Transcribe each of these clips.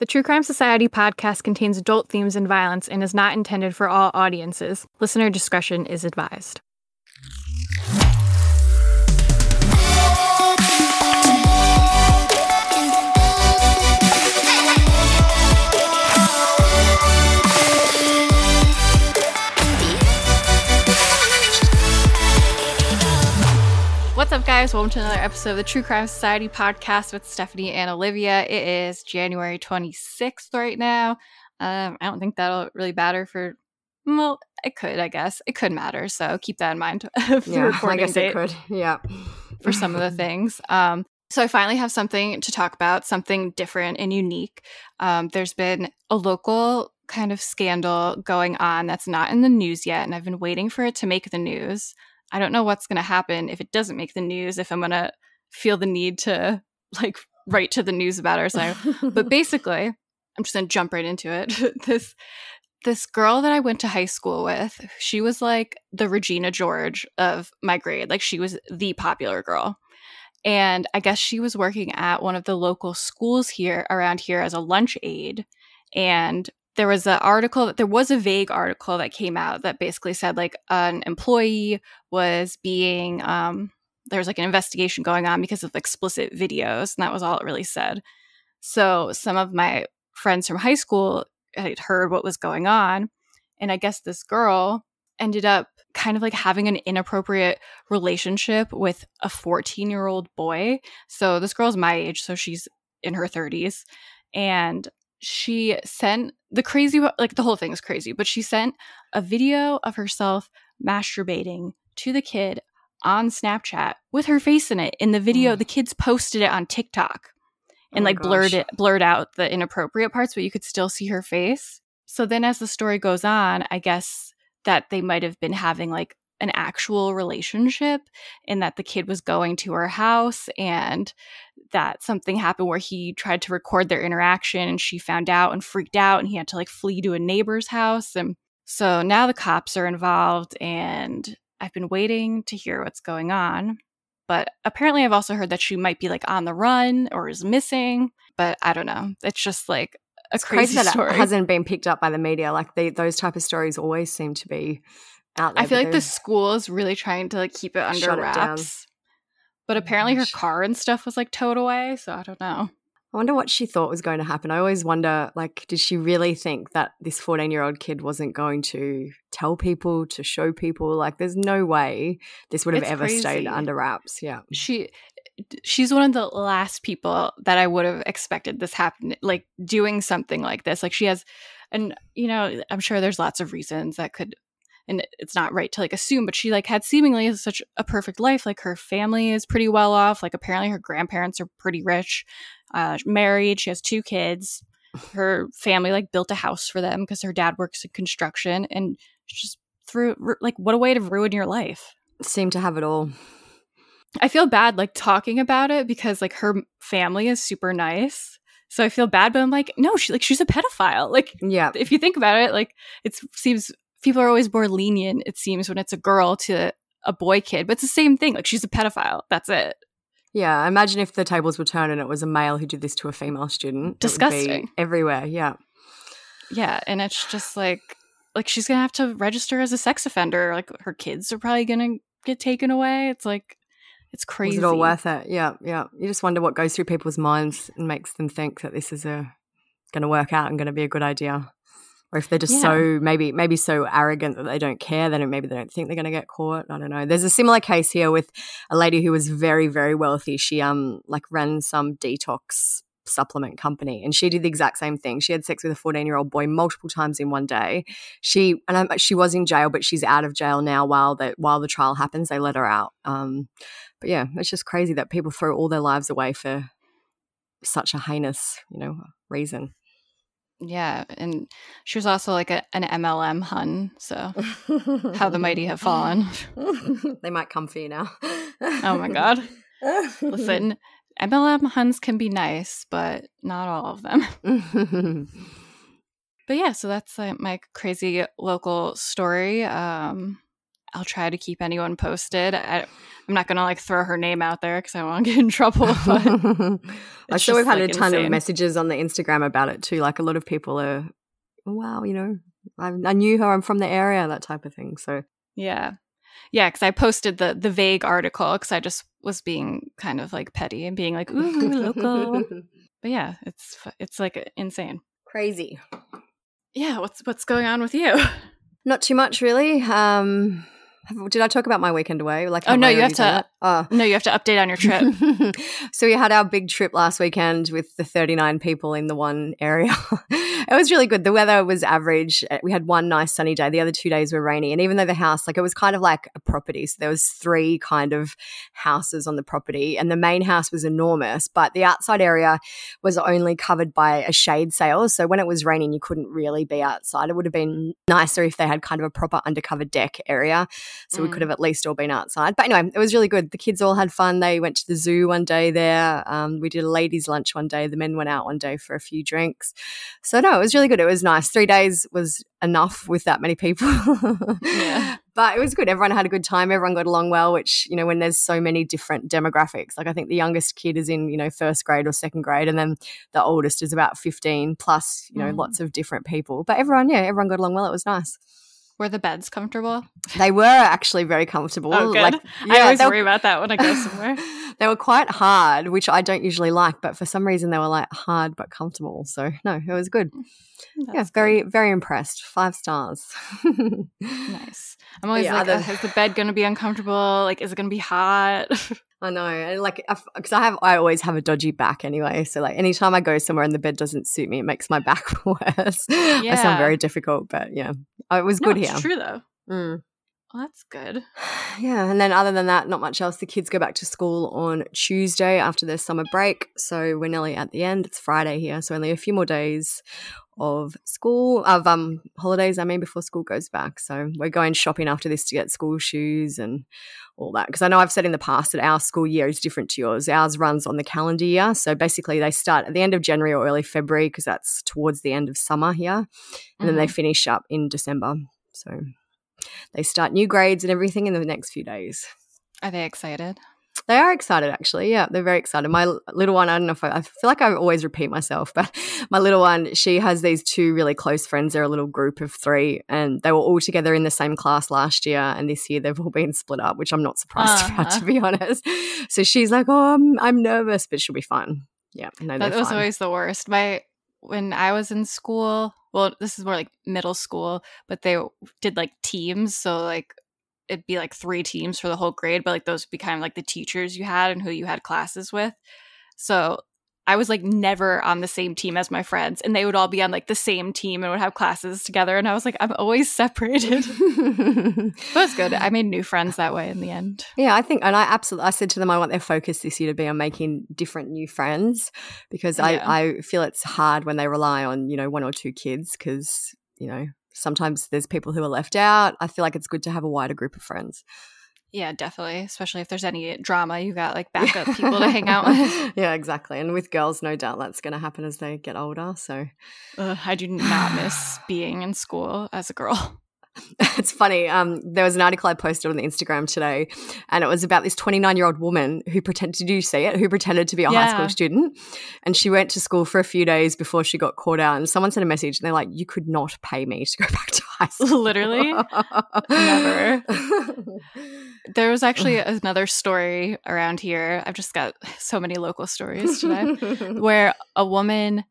The True Crime Society podcast contains adult themes and violence and is not intended for all audiences. Listener discretion is advised. What's up, guys? Welcome to another episode of the True Crime Society podcast with Stephanie and Olivia. It is January 26th right now. Um, I don't think that'll really matter for, well, it could, I guess. It could matter. So keep that in mind. yeah, I guess it could. Yeah. for some of the things. Um, so I finally have something to talk about, something different and unique. Um, there's been a local kind of scandal going on that's not in the news yet, and I've been waiting for it to make the news. I don't know what's going to happen if it doesn't make the news, if I'm going to feel the need to like write to the news about it or something. but basically, I'm just going to jump right into it. this this girl that I went to high school with, she was like the Regina George of my grade. Like she was the popular girl. And I guess she was working at one of the local schools here around here as a lunch aide. And there was an article that there was a vague article that came out that basically said like an employee was being um there was like an investigation going on because of explicit videos and that was all it really said. So some of my friends from high school had heard what was going on and i guess this girl ended up kind of like having an inappropriate relationship with a 14 year old boy. So this girl's my age so she's in her 30s and she sent the crazy like the whole thing is crazy but she sent a video of herself masturbating to the kid on snapchat with her face in it in the video mm. the kids posted it on tiktok oh and oh like gosh. blurred it blurred out the inappropriate parts but you could still see her face so then as the story goes on i guess that they might have been having like an actual relationship and that the kid was going to her house and that something happened where he tried to record their interaction and she found out and freaked out and he had to like flee to a neighbor's house and so now the cops are involved and I've been waiting to hear what's going on but apparently I've also heard that she might be like on the run or is missing but I don't know it's just like a it's crazy, crazy story. that it hasn't been picked up by the media like they, those type of stories always seem to be out there. I feel like the school is really trying to like keep it under wraps. But apparently her car and stuff was like towed away, so I don't know. I wonder what she thought was going to happen. I always wonder, like, did she really think that this 14 year old kid wasn't going to tell people, to show people? Like, there's no way this would have it's ever crazy. stayed under wraps. Yeah. She, she's one of the last people that I would have expected this happen, like doing something like this. Like, she has, and, you know, I'm sure there's lots of reasons that could and it's not right to like assume but she like had seemingly such a perfect life like her family is pretty well off like apparently her grandparents are pretty rich uh married she has two kids. Her family like built a house for them because her dad works in construction and just through like what a way to ruin your life. Seem to have it all. I feel bad like talking about it because like her family is super nice. So I feel bad, but I'm like, no, she like she's a pedophile. Like, yeah, if you think about it, like it seems people are always more lenient, it seems, when it's a girl to a boy kid. But it's the same thing. Like she's a pedophile. That's it. Yeah. Imagine if the tables were turned and it was a male who did this to a female student. Disgusting. Everywhere. Yeah. Yeah. And it's just like, like she's going to have to register as a sex offender. Like her kids are probably going to get taken away. It's like, it's crazy. Is it all worth it? Yeah. Yeah. You just wonder what goes through people's minds and makes them think that this is a going to work out and going to be a good idea or if they're just yeah. so maybe maybe so arrogant that they don't care then maybe they don't think they're going to get caught. I don't know. There's a similar case here with a lady who was very very wealthy. She um like ran some detox supplement company and she did the exact same thing. She had sex with a 14 year old boy multiple times in one day. She and I'm, she was in jail but she's out of jail now while the while the trial happens. They let her out. Um but yeah it's just crazy that people throw all their lives away for such a heinous you know reason yeah, and she was also like a, an MLM hun. So how the mighty have fallen. they might come for you now. oh my god! Listen, MLM huns can be nice, but not all of them. but yeah, so that's like my crazy local story. Um, I'll try to keep anyone posted. I, am not gonna like throw her name out there because I want to get in trouble. I'm sure we've had like, a ton insane. of messages on the Instagram about it too. Like a lot of people are, wow, you know, I, I knew her. I'm from the area, that type of thing. So yeah, yeah. Because I posted the the vague article because I just was being kind of like petty and being like, ooh, local. but yeah, it's it's like insane, crazy. Yeah, what's what's going on with you? Not too much, really. Um, did I talk about my weekend away? Like, oh no, you have to. Oh. No, you have to update on your trip. so we had our big trip last weekend with the 39 people in the one area. it was really good. The weather was average. Uh, we had one nice sunny day. The other two days were rainy. And even though the house, like, it was kind of like a property. So there was three kind of houses on the property, and the main house was enormous, but the outside area was only covered by a shade sail. So when it was raining, you couldn't really be outside. It would have been nicer if they had kind of a proper undercover deck area. So mm. we could mm. have at least all been outside. But anyway, it was really good. The kids all had fun. They went to the zoo one day there. Um, we did a ladies' lunch one day. The men went out one day for a few drinks. So no, it was really good. It was nice. Three days was enough with that many people. yeah. But it was good. Everyone had a good time. Everyone got along well, which, you know, when there's so many different demographics, like I think the youngest kid is in, you know, first grade or second grade, and then the oldest is about 15 plus, you know, mm. lots of different people. But everyone, yeah, everyone got along well. It was nice. Were the beds comfortable? They were actually very comfortable. Oh, good. Like, yeah, I always worry about that when I go somewhere. they were quite hard, which I don't usually like, but for some reason they were like hard but comfortable. So no, it was good. Mm, that's yeah, very good. very impressed. Five stars. nice. I'm always yeah, like, other- is the bed going to be uncomfortable? Like, is it going to be hot? I know, like, because I have, I always have a dodgy back anyway. So, like, anytime I go somewhere and the bed doesn't suit me, it makes my back worse. Yeah. I sound very difficult, but yeah, it was good no, here. True though. Mm. Well, that's good. Yeah, and then other than that, not much else. The kids go back to school on Tuesday after their summer break, so we're nearly at the end. It's Friday here, so only a few more days of school of um holidays. I mean, before school goes back. So we're going shopping after this to get school shoes and all that. Because I know I've said in the past that our school year is different to yours. Ours runs on the calendar year, so basically they start at the end of January or early February because that's towards the end of summer here, and mm-hmm. then they mm-hmm. finish up in December. So they start new grades and everything in the next few days. Are they excited? They are excited, actually. Yeah, they're very excited. My little one, I don't know if I, I, feel like I always repeat myself, but my little one, she has these two really close friends. They're a little group of three, and they were all together in the same class last year. And this year, they've all been split up, which I'm not surprised uh-huh. about, to be honest. So she's like, "Oh, I'm, I'm nervous, but she'll be fine." Yeah, no, that was fine. always the worst. My when I was in school, well, this is more like middle school, but they did like teams. So like it'd be like three teams for the whole grade, but like those would be kind of like the teachers you had and who you had classes with. So I was like never on the same team as my friends, and they would all be on like the same team and would have classes together. And I was like, I'm always separated. but it's good. I made new friends that way in the end. Yeah, I think, and I absolutely, I said to them, I want their focus this year to be on making different new friends because yeah. I, I feel it's hard when they rely on, you know, one or two kids because, you know, sometimes there's people who are left out. I feel like it's good to have a wider group of friends. Yeah, definitely. Especially if there's any drama, you got like backup people to hang out with. Yeah, exactly. And with girls, no doubt that's going to happen as they get older. So Ugh, I do not miss being in school as a girl. it's funny. Um, there was an article I posted on the Instagram today, and it was about this 29 year old woman who pretended to do see it, who pretended to be a yeah. high school student, and she went to school for a few days before she got caught out. And someone sent a message, and they're like, "You could not pay me to go back to high school." Literally, never. there was actually another story around here. I've just got so many local stories today, where a woman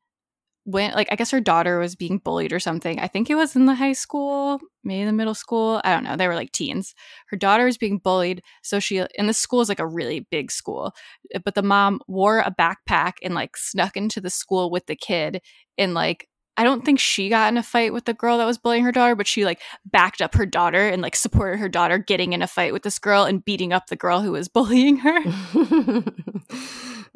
went like I guess her daughter was being bullied or something. I think it was in the high school, maybe the middle school. I don't know. They were like teens. Her daughter was being bullied, so she and the school is like a really big school. But the mom wore a backpack and like snuck into the school with the kid and like I don't think she got in a fight with the girl that was bullying her daughter, but she like backed up her daughter and like supported her daughter getting in a fight with this girl and beating up the girl who was bullying her.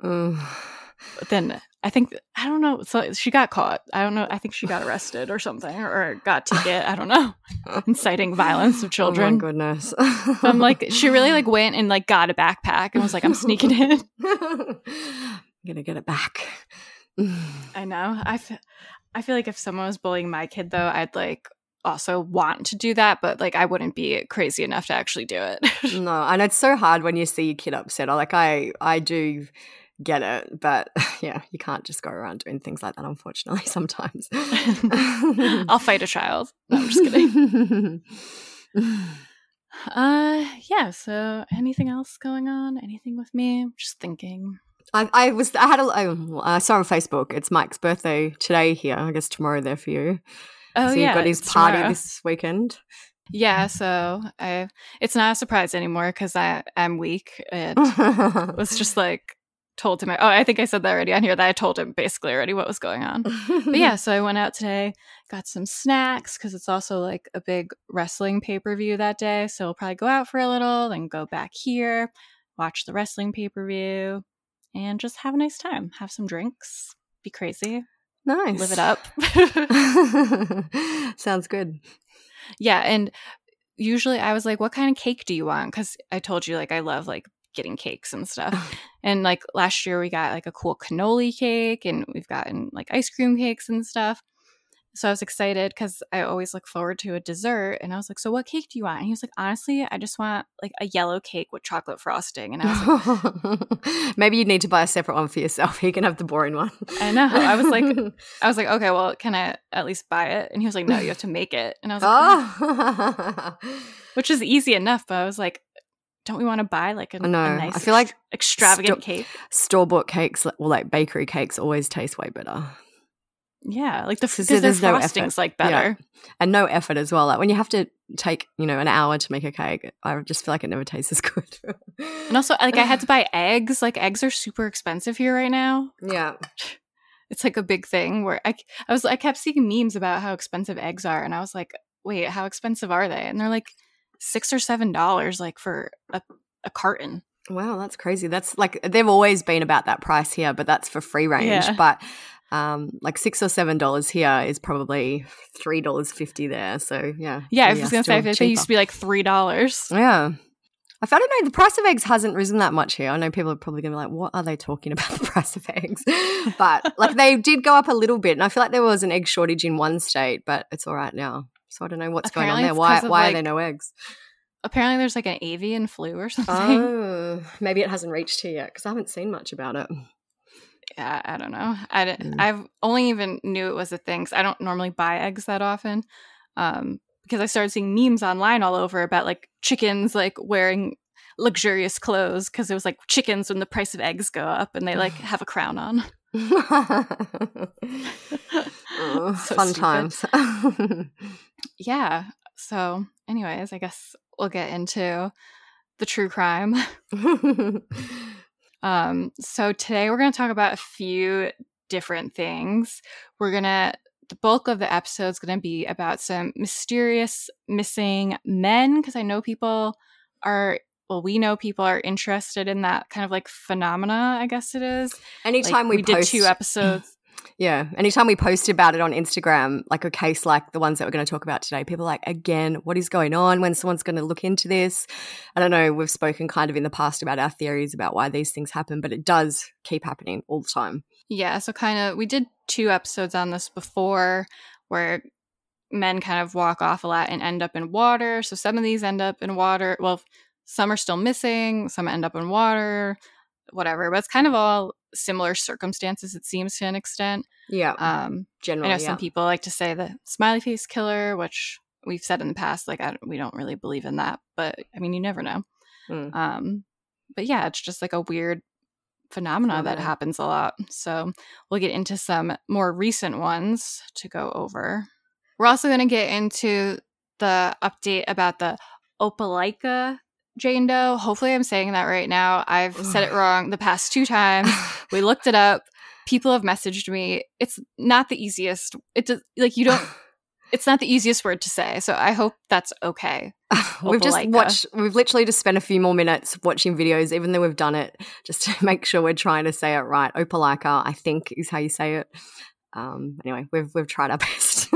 But then I think I don't know. So she got caught. I don't know. I think she got arrested or something, or got ticket. I don't know. Inciting violence of oh children. Oh goodness. I'm like, she really like went and like got a backpack and was like, I'm sneaking in. I'm gonna get it back. I know. I feel. I feel like if someone was bullying my kid though, I'd like also want to do that, but like I wouldn't be crazy enough to actually do it. no, and it's so hard when you see your kid upset. Like I, I do get it, but yeah, you can't just go around doing things like that. Unfortunately, sometimes I'll fight a child. No, I'm just kidding. uh, yeah. So, anything else going on? Anything with me? just thinking. I, I was I had a I saw on Facebook. It's Mike's birthday today here. I guess tomorrow there for you. Oh so yeah, you've got his party tomorrow. this weekend. Yeah, so I it's not a surprise anymore because I am weak. And it was just like told him. Oh, I think I said that already on here. That I told him basically already what was going on. But yeah, so I went out today, got some snacks because it's also like a big wrestling pay per view that day. So we'll probably go out for a little, then go back here, watch the wrestling pay per view, and just have a nice time. Have some drinks, be crazy, nice, live it up. Sounds good. Yeah, and usually I was like, "What kind of cake do you want?" Because I told you like I love like getting cakes and stuff. Oh. and like last year we got like a cool cannoli cake, and we've gotten like ice cream cakes and stuff. So I was excited because I always look forward to a dessert. And I was like, "So what cake do you want?" And he was like, "Honestly, I just want like a yellow cake with chocolate frosting." And I was like, Maybe you need to buy a separate one for yourself. You can have the boring one. I know. I was like, I was like, okay, well, can I at least buy it? And he was like, no, you have to make it. And I was like, oh. which is easy enough. But I was like, don't we want to buy like a, know. a nice, I feel like extravagant sto- cake? store bought cakes, well, like bakery cakes, always taste way better. Yeah, like the because there's no frosting's effort. like Yeah. And no effort as well. Like when you have to take, you know, an hour to make a cake, I just feel like it never tastes as good. And also, like, I had to buy eggs. Like, eggs are super expensive here right now. yeah. It's like a big thing where I, I was, I kept seeing memes about how expensive eggs are, and I was like, wait, how expensive are they? And they're like six or seven dollars, like for a, a carton. Wow, that's crazy. That's like they've always been about that price here, but that's for free range. Yeah. But um, like six or seven dollars here is probably three dollars fifty there. So yeah, Yeah, I was gonna say I still they used to be like three dollars. Yeah. I don't know. The price of eggs hasn't risen that much here. I know people are probably going to be like, "What are they talking about the price of eggs?" But like, they did go up a little bit, and I feel like there was an egg shortage in one state, but it's all right now. So I don't know what's Apparently going on there. Why? 'cause of, Why are there no eggs? Apparently, there's like an avian flu or something. Oh, maybe it hasn't reached here yet because I haven't seen much about it. yeah, I don't know. I di- Mm. I've only even knew it was a thing. 'cause I don't normally buy eggs that often, um, because I started seeing memes online all over about like chickens like wearing luxurious clothes because it was like chickens when the price of eggs go up and they like have a crown on. Oh, So fun stupid. times. Yeah. So, anyways, I guess we'll get into the true crime. Um, so today we're going to talk about a few different things. We're going to the bulk of the episode is going to be about some mysterious missing men because I know people are well, we know people are interested in that kind of like phenomena, I guess it is. Anytime Like, we, did post, two episodes. Yeah. Anytime we post about it on Instagram, like a case like the ones that we're going to talk about today, people are like, again, what is going on? When someone's going to look into this? I don't know. We've spoken kind of in the past about our theories about why these things happen, but it does keep happening all the time. Yeah, so kind of we did two episodes on this before where men kind of walk off a lot and end up in water. So some of these end up in water. Well, some are still missing, some end up in water, whatever. But it's kind of all similar circumstances, it seems to an extent. Yeah. Um, generally, I know yeah. some people like to say the smiley face killer, which we've said in the past, like I, we don't really believe in that, but I mean, you never know. Mm. Um, but yeah, it's just like a weird phenomena that happens a lot. So we'll get into some more recent ones to go over. We're also going to get into the update about the Opelika Jane Doe. Hopefully, I'm saying that right now. I've said it wrong the past two times. We looked it up. People have messaged me. It's not the easiest. It does like you don't. It's not the easiest word to say. So I hope that's okay. we've just watched we've literally just spent a few more minutes watching videos even though we've done it just to make sure we're trying to say it right Opelika i think is how you say it um anyway we've we've tried our best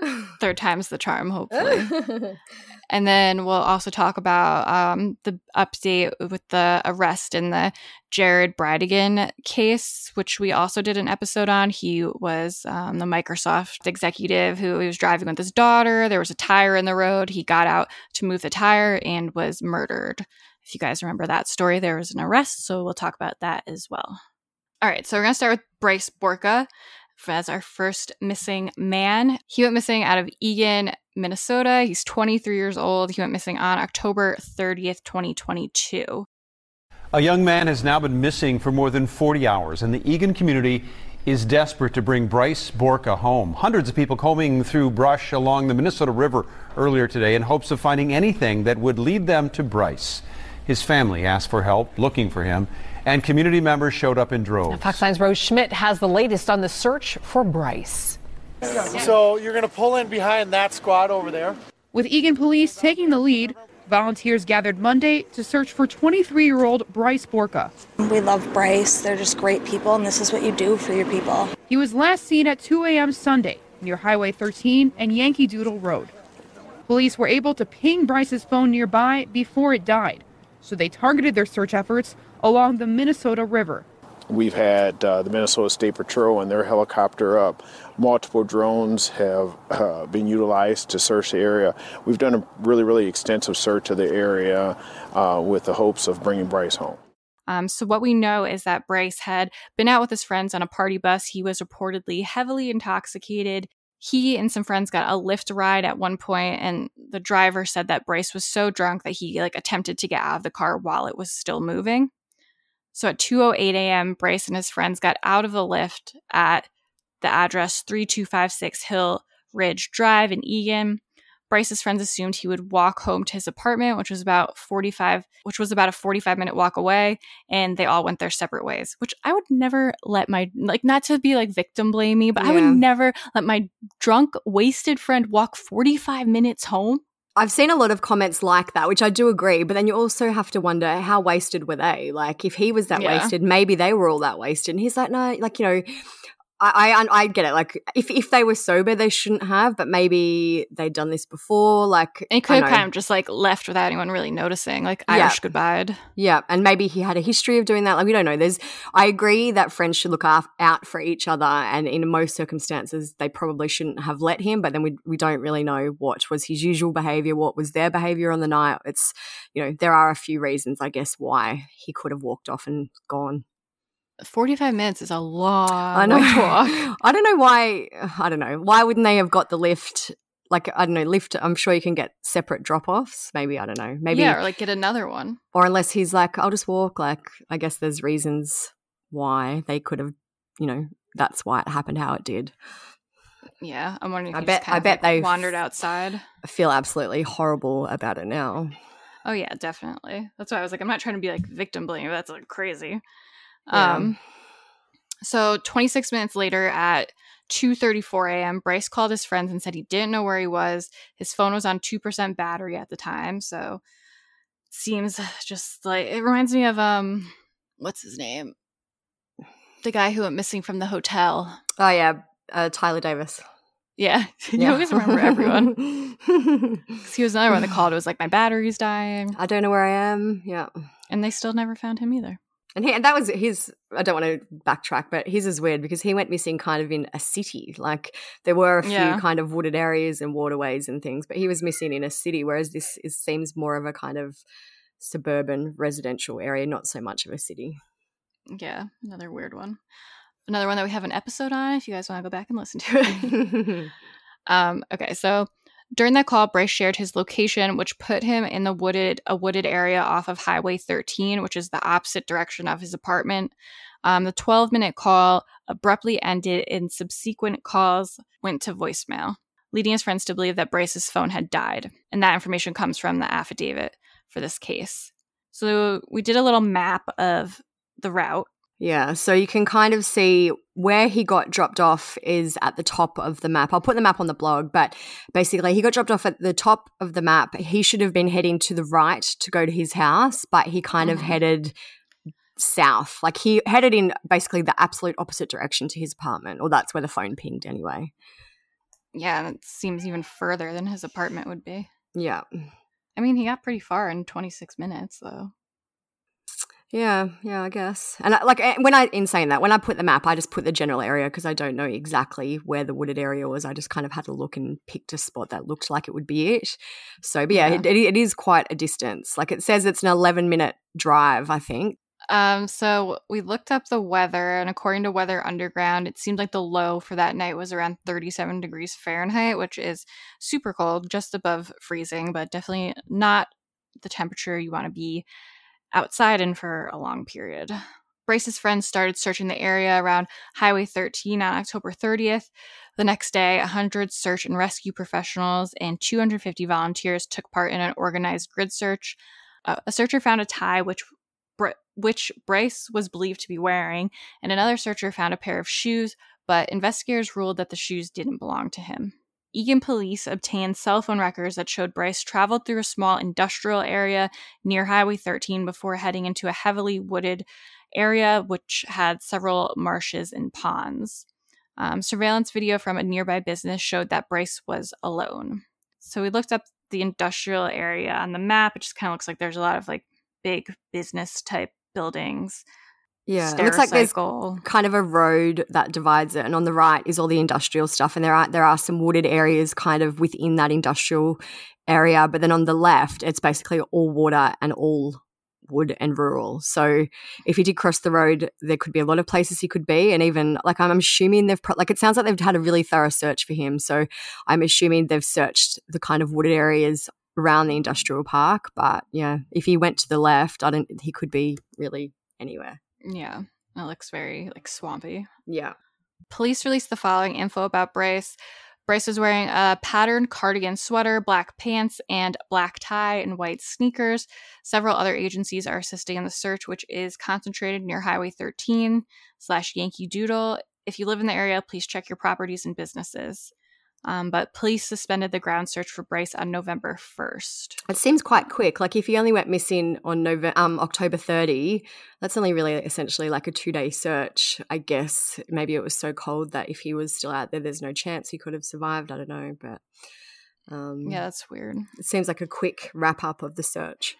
Third time's the charm, hopefully. and then we'll also talk about um, the update with the arrest in the Jared Bridegan case, which we also did an episode on. He was um, the Microsoft executive who he was driving with his daughter. There was a tire in the road. He got out to move the tire and was murdered. If you guys remember that story, there was an arrest, so we'll talk about that as well. All right, so we're going to start with Bryce Borca as our first missing man. He went missing out of Eagan, Minnesota. He's 23 years old. He went missing on October 30th, 2022. A young man has now been missing for more than 40 hours, and the Eagan community is desperate to bring Bryce Borca home. Hundreds of people combing through brush along the Minnesota River earlier today in hopes of finding anything that would lead them to Bryce. His family asked for help looking for him, and community members showed up in droves. Fox 9's Rose Schmidt has the latest on the search for Bryce. So you're going to pull in behind that squad over there. With Eagan police taking the lead, volunteers gathered Monday to search for 23 year old Bryce Borca. We love Bryce. They're just great people, and this is what you do for your people. He was last seen at 2 a.m. Sunday near Highway 13 and Yankee Doodle Road. Police were able to ping Bryce's phone nearby before it died, so they targeted their search efforts along the Minnesota River. We've had uh, the Minnesota State Patrol and their helicopter up. Multiple drones have uh, been utilized to search the area. We've done a really, really extensive search of the area uh, with the hopes of bringing Bryce home. Um, so, what we know is that Bryce had been out with his friends on a party bus. He was reportedly heavily intoxicated. He and some friends got a Lyft ride at one point, and the driver said that Bryce was so drunk that he like attempted to get out of the car while it was still moving. So at 2:08 a.m., Bryce and his friends got out of the Lyft at the address 3256 Hill Ridge Drive in Eagan. Bryce's friends assumed he would walk home to his apartment, which was about 45 which was about a 45 minute walk away, and they all went their separate ways, which I would never let my like not to be like victim blaming, but yeah. I would never let my drunk wasted friend walk 45 minutes home. I've seen a lot of comments like that, which I do agree, but then you also have to wonder how wasted were they? Like, if he was that yeah. wasted, maybe they were all that wasted. And he's like, no, like, you know, I, I, I get it. Like if if they were sober, they shouldn't have, but maybe they'd done this before. Like and could have kind of just like left without anyone really noticing, like Irish yeah. goodbye. Yeah, and maybe he had a history of doing that. Like we don't know. There's. I agree that friends should look af- out for each other, and in most circumstances, they probably shouldn't have let him. But then we we don't really know what was his usual behavior, what was their behavior on the night. It's you know there are a few reasons, I guess, why he could have walked off and gone. 45 minutes is a long I know. walk. I don't know why. I don't know. Why wouldn't they have got the Lyft? Like, I don't know, Lyft. I'm sure you can get separate drop offs. Maybe, I don't know. Maybe. Yeah, or like get another one. Or unless he's like, I'll just walk. Like, I guess there's reasons why they could have, you know, that's why it happened how it did. Yeah, I'm wondering. I bet. I bet like they wandered outside. I feel absolutely horrible about it now. Oh yeah, definitely. That's why I was like, I'm not trying to be like victim blaming. That's like crazy. Yeah. Um, so 26 minutes later at 2:34 a.m., Bryce called his friends and said he didn't know where he was. His phone was on 2% battery at the time, so seems just like it reminds me of um what's his name? The guy who went missing from the hotel. Oh yeah, uh, Tyler Davis. Yeah, you yeah. always remember everyone. he was another one that called. It was like my battery's dying. I don't know where I am. Yeah, and they still never found him either. And he, and that was his. I don't want to backtrack, but his is weird because he went missing kind of in a city. Like there were a few yeah. kind of wooded areas and waterways and things, but he was missing in a city. Whereas this is, seems more of a kind of suburban residential area, not so much of a city. Yeah, another weird one. Another one that we have an episode on. If you guys want to go back and listen to it. um, okay, so during that call, Bryce shared his location, which put him in the wooded a wooded area off of Highway 13, which is the opposite direction of his apartment. Um, the 12 minute call abruptly ended, and subsequent calls went to voicemail, leading his friends to believe that Bryce's phone had died. And that information comes from the affidavit for this case. So we did a little map of the route yeah, so you can kind of see where he got dropped off is at the top of the map. I'll put the map on the blog, but basically, he got dropped off at the top of the map. He should have been heading to the right to go to his house, but he kind of mm-hmm. headed south. Like he headed in basically the absolute opposite direction to his apartment, or that's where the phone pinged anyway. Yeah, it seems even further than his apartment would be. Yeah. I mean, he got pretty far in 26 minutes, though. Yeah, yeah, I guess. And I, like eh, when I, in saying that, when I put the map, I just put the general area because I don't know exactly where the wooded area was. I just kind of had to look and picked a spot that looked like it would be it. So, but yeah, Yeah. It, it, it is quite a distance. Like it says it's an 11 minute drive, I think. Um, so we looked up the weather, and according to Weather Underground, it seemed like the low for that night was around 37 degrees Fahrenheit, which is super cold, just above freezing, but definitely not the temperature you want to be outside and for a long period. Bryce's friends started searching the area around Highway 13 on October 30th. The next day, 100 search and rescue professionals and 250 volunteers took part in an organized grid search. Uh, a searcher found a tie which which Bryce was believed to be wearing, and another searcher found a pair of shoes, but investigators ruled that the shoes didn't belong to him. Eagan police obtained cell phone records that showed Bryce traveled through a small industrial area near Highway 13 before heading into a heavily wooded area which had several marshes and ponds. Um, surveillance video from a nearby business showed that Bryce was alone. So we looked up the industrial area on the map. It just kind of looks like there's a lot of like big business type buildings. Yeah. It looks like there's kind of a road that divides it, and on the right is all the industrial stuff, and there are there are some wooded areas kind of within that industrial area, but then on the left, it's basically all water and all wood and rural. So if he did cross the road, there could be a lot of places he could be, and even like I'm assuming they've pro- like it sounds like they've had a really thorough search for him. So I'm assuming they've searched the kind of wooded areas around the industrial park. But yeah, if he went to the left, I don't. He could be really anywhere. Yeah, it looks very like swampy. Yeah. Police released the following info about Bryce. Bryce was wearing a patterned cardigan sweater, black pants, and black tie and white sneakers. Several other agencies are assisting in the search, which is concentrated near Highway 13 slash Yankee Doodle. If you live in the area, please check your properties and businesses. Um, but police suspended the ground search for Bryce on November 1st. It seems quite quick. Like if he only went missing on November, um, October 30, that's only really essentially like a two day search, I guess. Maybe it was so cold that if he was still out there, there's no chance he could have survived. I don't know, but um, Yeah, that's weird. it seems like a quick wrap up of the search.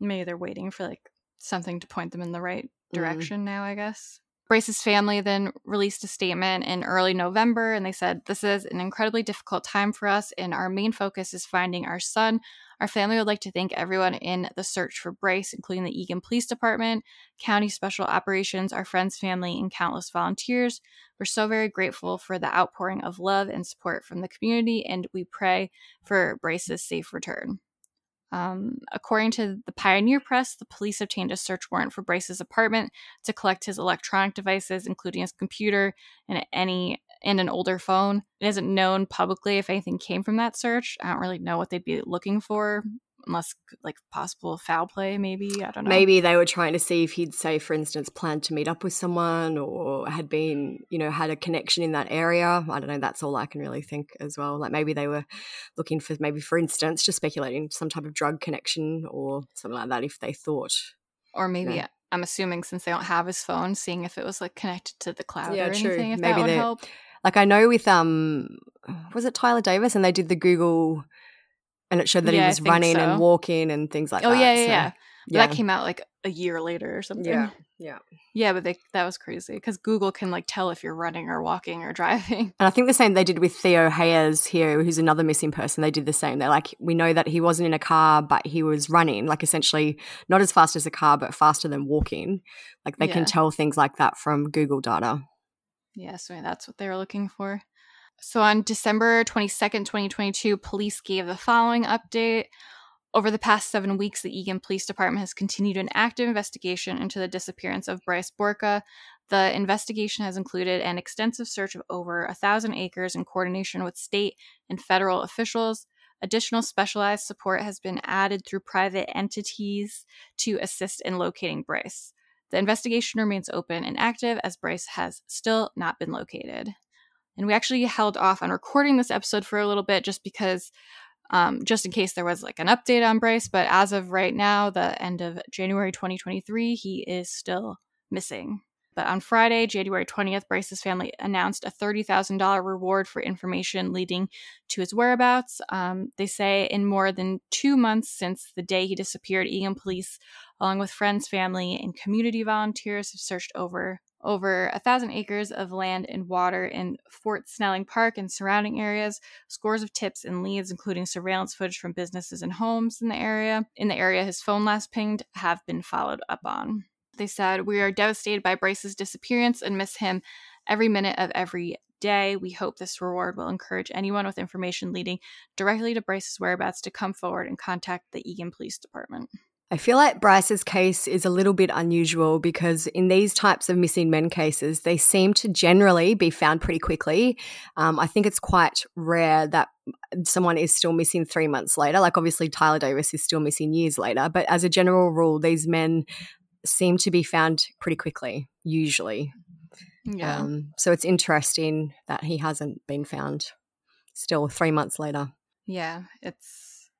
Maybe they're waiting for like something to point them in the right Mm. direction now, I guess. Bryce's family then released a statement in early November and they said, This is an incredibly difficult time for us, and our main focus is finding our son. Our family would like to thank everyone in the search for Bryce, including the Eagan Police Department, County Special Operations, our friends, family, and countless volunteers. We're so very grateful for the outpouring of love and support from the community, and we pray for Bryce's safe return. Um, according to the Pioneer Press, the police obtained a search warrant for Bryce's apartment to collect his electronic devices, including his computer and any and an older phone. It isn't known publicly if anything came from that search. I don't really know what they'd be looking for, unless like possible foul play. Maybe I don't know. Maybe they were trying to see if he'd, say, for instance, planned to meet up with someone or had been, you know, had a connection in that area. I don't know. That's all I can really think as well. Like maybe they were looking for, maybe for instance, just speculating some type of drug connection or something like that if they thought. or maybe Yeah. I'm assuming since they don't have his phone, seeing if it was like connected to the cloud Yeah, or true. anything. If Maybe that would help. Like I know with, um, was it Tyler Davis? And they did the Google and it showed that Yeah, he was running so. and walking and things like oh that. yeah, yeah, So, yeah. Yeah. That came out like a year later or something. yeah. Yeah. Yeah, but they, that was crazy because Google can like tell if you're running or walking or driving. And I think the same they did with Theo Hayes here, who's another missing person. They did the same. They're like, we know that he wasn't in a car, but he was running, like essentially not as fast as a car, but faster than walking. Like they Yeah. can tell things like that from Google data. Yeah, so that's what they were looking for. So on December 22nd, 2022, police gave the following update. Over the past seven weeks, the Eagan Police Department has continued an active investigation into the disappearance of Bryce Borca. The investigation has included an extensive search of over a thousand acres in coordination with state and federal officials. Additional specialized support has been added through private entities to assist in locating Bryce. The investigation remains open and active as Bryce has still not been located. And we actually held off on recording this episode for a little bit just because, um, just in case there was like an update on Bryce. But as of right now, the end of January 2023, he is still missing. But on Friday, January 20th, Bryce's family announced a $30,000 reward for information leading to his whereabouts. Um, they say in more than two months since the day he disappeared, Eagan police, along with friends, family, and community volunteers, have searched over over a thousand acres of land and water in Fort Snelling Park and surrounding areas, scores of tips and leads, including surveillance footage from businesses and homes in the area. In the area his phone last pinged, have been followed up on. They said, We are devastated by Bryce's disappearance and miss him every minute of every day. We hope this reward will encourage anyone with information leading directly to Bryce's whereabouts to come forward and contact the Eagan Police Department. I feel like Bryce's case is a little bit unusual because in these types of missing men cases, they seem to generally be found pretty quickly. Um, I think it's quite rare that someone is still missing three months later. Like, obviously, Tyler Davis is still missing years later, but as a general rule, these men seem to be found pretty quickly, usually. Yeah. Um, so it's interesting that he hasn't been found still three months later. Yeah, it's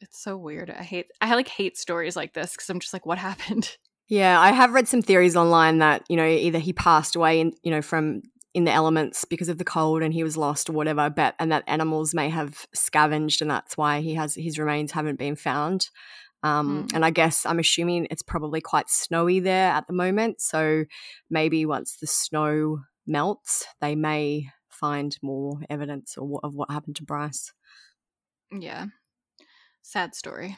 it's so weird. I hate I like hate stories like this because I'm just like, what happened? Yeah, I have read some theories online that you know either he passed away in you know from in the elements because of the cold and he was lost or whatever, but and that animals may have scavenged and that's why he has his remains haven't been found. Um, mm. And I guess I'm assuming it's probably quite snowy there at the moment. So maybe once the snow melts, they may find more evidence of what, of what happened to Bryce. Yeah. Sad story.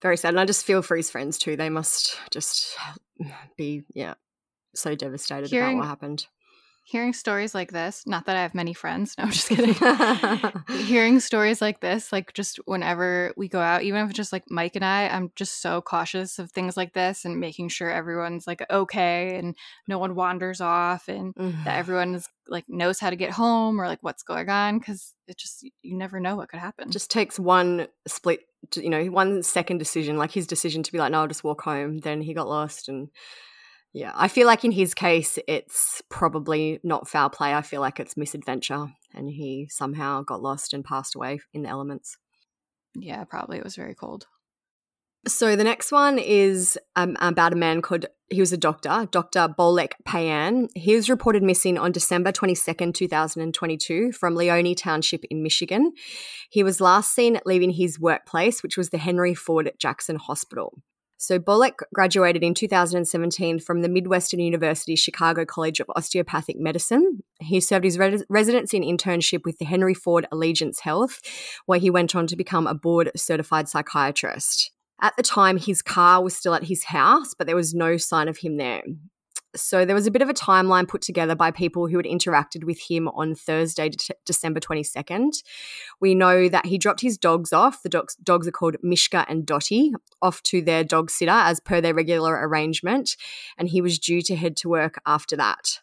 Very sad. And I just feel for his friends too. They must just be, yeah, so devastated Hearing, about what happened hearing stories like this, not that I have many friends, no, I'm just kidding. hearing stories like this, like just whenever we go out, even if it's just like Mike and I, I'm just so cautious of things like this and making sure everyone's like okay and no one wanders off and that mm-hmm. everyone is like knows how to get home or like what's going on because it just you never know what could happen. Just takes one split, you know, one second decision, like his decision to be like, no, I'll just walk home. Then he got lost and yeah, I feel like in his case, it's probably not foul play. I feel like it's misadventure, and he somehow got lost and passed away in the elements. Yeah, probably it was very cold. So the next one is um, about a man called, he was a doctor, Dr. Bolek Payan. He was reported missing on December 22nd, 2022 from Leoni Township in Michigan. He was last seen leaving his workplace, which was the Henry Ford Jackson Hospital. So Bolek graduated in 2017 from the Midwestern University Chicago College of Osteopathic Medicine. He served his res- residency and internship with the Henry Ford Allegiance Health, where he went on to become a board certified psychiatrist. At the time, his car was still at his house, but there was no sign of him there. So there was a bit of a timeline put together by people who had interacted with him on Thursday, De- December 22nd. We know that he dropped his dogs off. The dogs, dogs are called Mishka and Dottie, off to their dog sitter as per their regular arrangement, and he was due to head to work after that.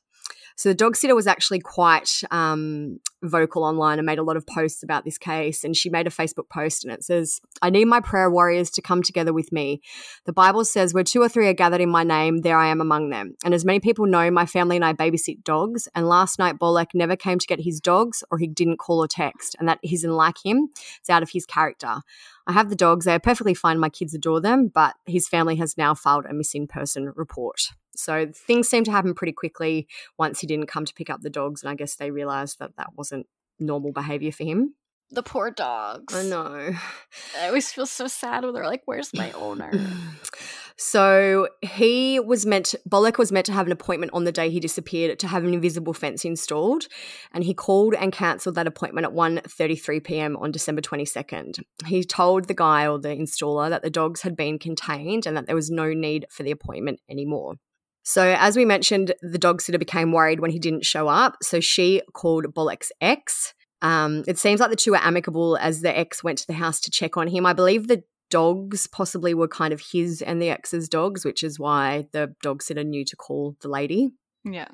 So the dog sitter was actually quite um, vocal online and made a lot of posts about this case. And she made a Facebook post and it says, I need my prayer warriors to come together with me. The Bible says, Where two or three are gathered in my name, there I am among them. And as many people know, my family and I babysit dogs. And last night, Bolek never came to get his dogs or he didn't call or text. And that isn't like him, it's out of his character. I have the dogs, they are perfectly fine. My kids adore them, but his family has now filed a missing person report. So things seemed to happen pretty quickly once he didn't come to pick up the dogs. And I guess they realized that that wasn't normal behavior for him. The poor dogs. I know. I always feel so sad when they're like, "Where's my owner?" so he was meant. To, Bolek was meant to have an appointment on the day he disappeared to have an invisible fence installed, and he called and cancelled that appointment at 1.33 p.m. on December twenty second. He told the guy or the installer that the dogs had been contained and that there was no need for the appointment anymore. So, as we mentioned, the dog sitter became worried when he didn't show up. So, she called Bolek's ex. Um, it seems like the two are amicable as the ex went to the house to check on him. I believe the dogs possibly were kind of his and the ex's dogs, which is why the dog sitter knew to call the lady. Yeah.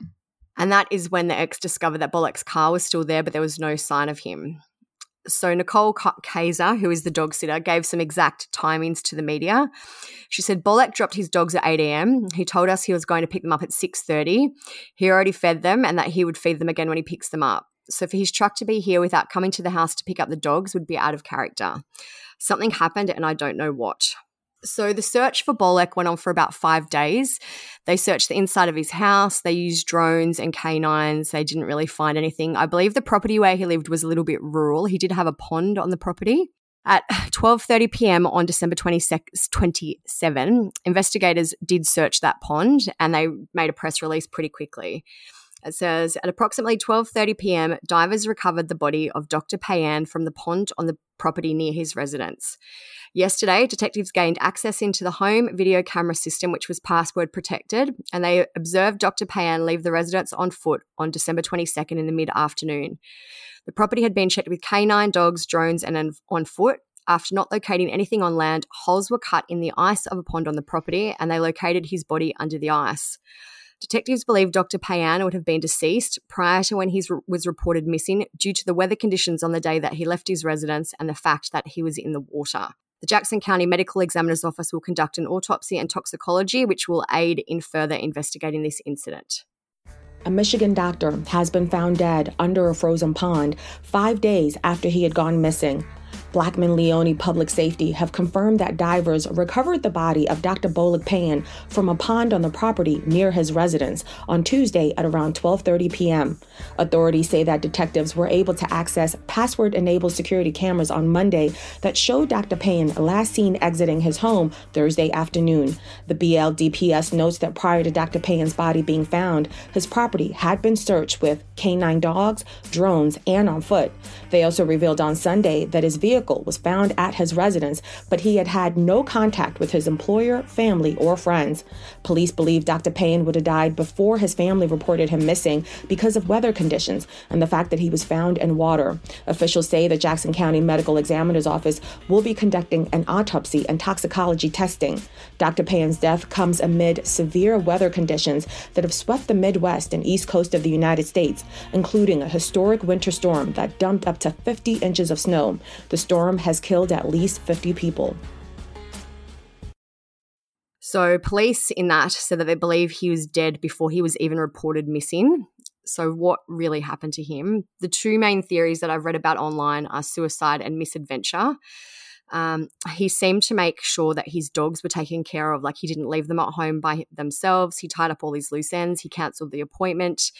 And that is when the ex discovered that Bolek's car was still there, but there was no sign of him. So Nicole Kaiser, who is the dog sitter, gave some exact timings to the media. She said Bolek dropped his dogs at 8 a.m. He told us he was going to pick them up at 6:30. He already fed them and that he would feed them again when he picks them up. So for his truck to be here without coming to the house to pick up the dogs would be out of character. Something happened and I don't know what. So the search for Bolek went on for about five days. They searched the inside of his house. They used drones and canines. They didn't really find anything. I believe the property where he lived was a little bit rural. He did have a pond on the property. At 12:30 p.m. on December 27, investigators did search that pond and they made a press release pretty quickly. It says at approximately 12:30 p.m., divers recovered the body of Dr. Payan from the pond on the property near his residence. Yesterday, detectives gained access into the home video camera system, which was password protected, and they observed Dr. Payan leave the residence on foot on December 22nd in the mid afternoon. The property had been checked with canine dogs, drones, and on foot. After not locating anything on land, holes were cut in the ice of a pond on the property, and they located his body under the ice. Detectives believe Dr. Payan would have been deceased prior to when he was reported missing due to the weather conditions on the day that he left his residence and the fact that he was in the water. The Jackson County Medical Examiner's Office will conduct an autopsy and toxicology, which will aid in further investigating this incident. A Michigan doctor has been found dead under a frozen pond five days after he had gone missing. Blackman Leoni Public Safety have confirmed that divers recovered the body of Dr. Bolek Payan from a pond on the property near his residence on Tuesday at around 12:30 p.m. Authorities say that detectives were able to access password-enabled security cameras on Monday that showed Dr. Payan last seen exiting his home Thursday afternoon. The BLDPS notes that prior to Dr. Payan's body being found, his property had been searched with canine dogs, drones, and on foot. They also revealed on Sunday that his vehicle vehicle was found at his residence, but he had had no contact with his employer, family, or friends. Police believe Dr. Payan would have died before his family reported him missing because of weather conditions and the fact that he was found in water. Officials say the Jackson County Medical Examiner's Office will be conducting an autopsy and toxicology testing. Dr. Payan's death comes amid severe weather conditions that have swept the Midwest and East Coast of the United States, including a historic winter storm that dumped up to 50 inches of snow. The storm storm has killed at least 50 people. So, police in that said that they believe he was dead before he was even reported missing. So, what really happened to him? The two main theories that I've read about online are suicide and misadventure. Um, he seemed to make sure that his dogs were taken care of. Like he didn't leave them at home by themselves. He tied up all his loose ends. He cancelled the appointment.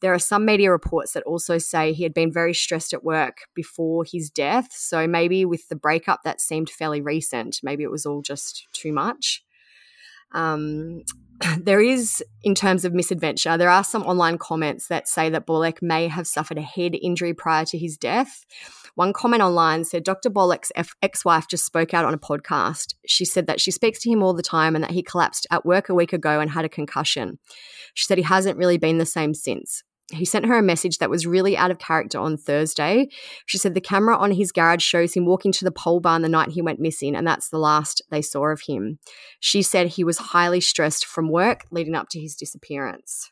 There are some media reports that also say he had been very stressed at work before his death. So maybe with the breakup that seemed fairly recent, maybe it was all just too much. Um, there is, in terms of misadventure, there are some online comments that say that Bolek may have suffered a head injury prior to his death. One comment online said Dr. Bolek's ex wife just spoke out on a podcast. She said that she speaks to him all the time and that he collapsed at work a week ago and had a concussion. She said he hasn't really been the same since. He sent her a message that was really out of character on Thursday. She said the camera on his garage shows him walking to the pole barn the night he went missing, and that's the last they saw of him. She said he was highly stressed from work leading up to his disappearance.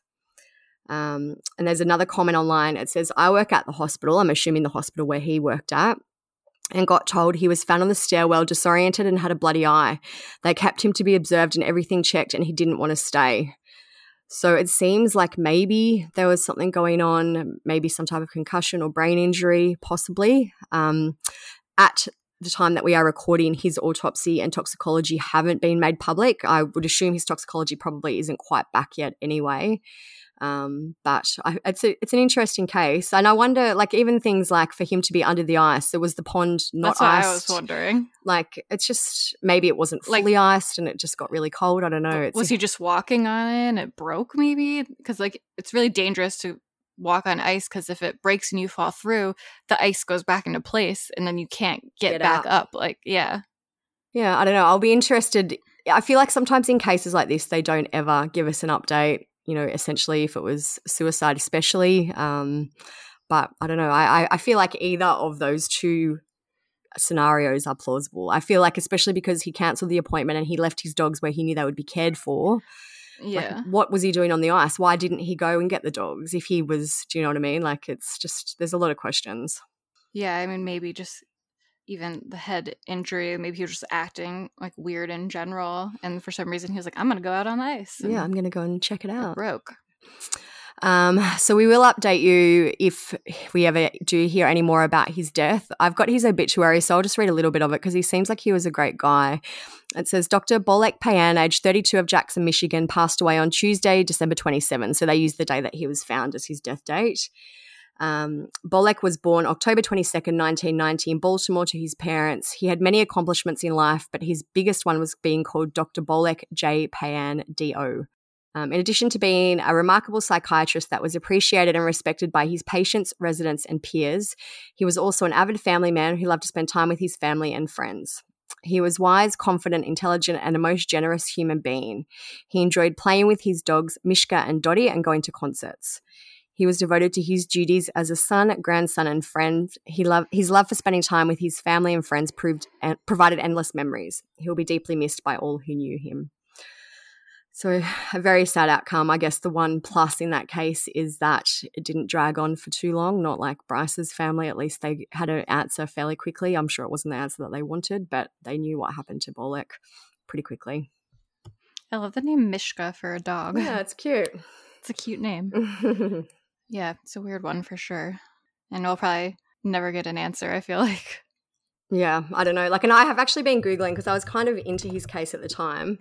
Um, and there's another comment online. It says, I work at the hospital. I'm assuming the hospital where he worked at. And got told he was found on the stairwell, disoriented, and had a bloody eye. They kept him to be observed and everything checked, and he didn't want to stay. So it seems like maybe there was something going on, maybe some type of concussion or brain injury, possibly. Um, at the time that we are recording, his autopsy and toxicology haven't been made public. I would assume his toxicology probably isn't quite back yet anyway. Um, but I, it's a, it's an interesting case, and I wonder, like even things like for him to be under the ice, there was the pond not That's iced. I was wondering. Like it's just maybe it wasn't fully like, iced and it just got really cold. I don't know. It's, was he just walking on it and it broke? Maybe because like it's really dangerous to walk on ice because if it breaks and you fall through, the ice goes back into place and then you can't get, get back out. up. Like yeah, yeah. I don't know. I'll be interested. I feel like sometimes in cases like this, they don't ever give us an update you know, essentially if it was suicide, especially. Um, but I don't know. I, I feel like either of those two scenarios are plausible. I feel like, especially because he cancelled the appointment and he left his dogs where he knew they would be cared for. Yeah. Like, what was he doing on the ice? Why didn't he go and get the dogs if he was, do you know what I mean? Like, it's just, there's a lot of questions. Yeah. I mean, maybe just even the head injury. Maybe he was just acting like weird in general. And for some reason, he was like, I'm going to go out on ice. yeah, I'm going to go and check it out. It broke. Um, so we will update you if we ever do hear any more about his death. I've got his obituary, so I'll just read a little bit of it because he seems like he was a great guy. It says Dr. Bolek Payan, age 32 of Jackson, Michigan, passed away on Tuesday, December 27. So they used the day that he was found as his death date. Um, Bolek was born October 22nd, 1990, in Baltimore to his parents. He had many accomplishments in life, but his biggest one was being called Dr. Bolek J. Payan, D.O. Um, in addition to being a remarkable psychiatrist that was appreciated and respected by his patients, residents, and peers, he was also an avid family man who loved to spend time with his family and friends. He was wise, confident, intelligent, and a most generous human being. He enjoyed playing with his dogs, Mishka and Dottie, and going to concerts. He was devoted to his duties as a son, grandson, and friend. He loved, his love for spending time with his family and friends proved, provided endless memories. He will be deeply missed by all who knew him. So, a very sad outcome. I guess the one plus in that case is that it didn't drag on for too long, not like Bryce's family. At least they had an answer fairly quickly. I'm sure it wasn't the answer that they wanted, but they knew what happened to Bolek pretty quickly. I love the name Mishka for a dog. Yeah, it's cute. It's a cute name. yeah, it's a weird one for sure. And we'll probably never get an answer, I feel like. Yeah, I don't know. Like, and I have actually been Googling because I was kind of into his case at the time.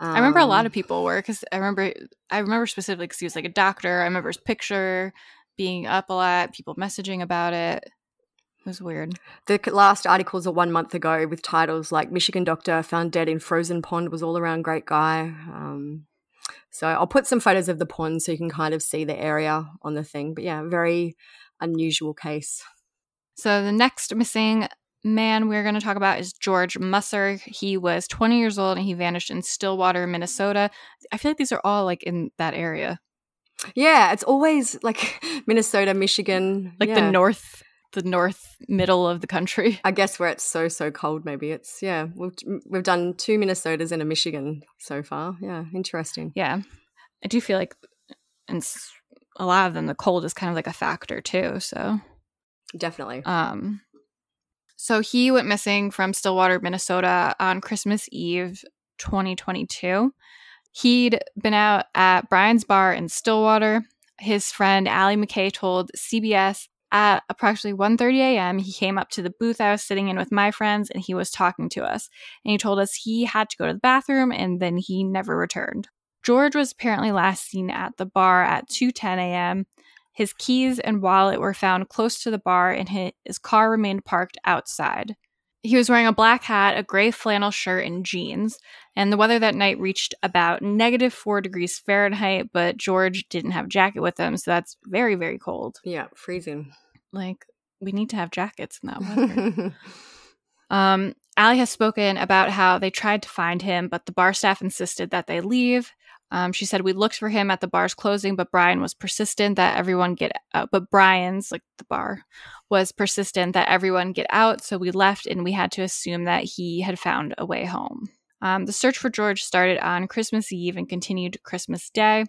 Um, I remember a lot of people were because I remember I remember specifically because he was like a doctor. I remember his picture being up a lot, people messaging about it. It was weird. The last articles are one month ago with titles like "Michigan Doctor Found Dead in Frozen Pond was all around great guy." Um, so I'll put some photos of the pond so you can kind of see the area on the thing. But yeah, very unusual case. So the next missing man we're going to talk about is George Musser. He was 20 years old and he vanished in Stillwater, Minnesota. I feel like these are all like in that area. Yeah, it's always like Minnesota, Michigan, like yeah. the north the north middle of the country. I guess where it's so so cold maybe. It's yeah, we've we've done two Minnesotas and a Michigan so far. Yeah, interesting. Yeah. I do feel like and a lot of them the cold is kind of like a factor too, so Definitely. Um so he went missing from Stillwater, Minnesota on Christmas Eve 2022. He'd been out at Brian's bar in Stillwater. His friend Allie McKay told CBS at approximately 1:30 a.m. he came up to the booth I was sitting in with my friends and he was talking to us. And he told us he had to go to the bathroom and then he never returned. George was apparently last seen at the bar at 2:10 a.m. His keys and wallet were found close to the bar, and his car remained parked outside. He was wearing a black hat, a gray flannel shirt, and jeans. And the weather that night reached about negative four degrees Fahrenheit, but George didn't have a jacket with him, so that's very, very cold. Yeah, freezing. Like, we need to have jackets in that weather. um, Allie has spoken about how they tried to find him, but the bar staff insisted that they leave. Um, she said we looked for him at the bar's closing, but Brian was persistent that everyone get out. But Brian's like the bar was persistent that everyone get out, so we left, and we had to assume that he had found a way home. Um, the search for George started on Christmas Eve and continued Christmas Day.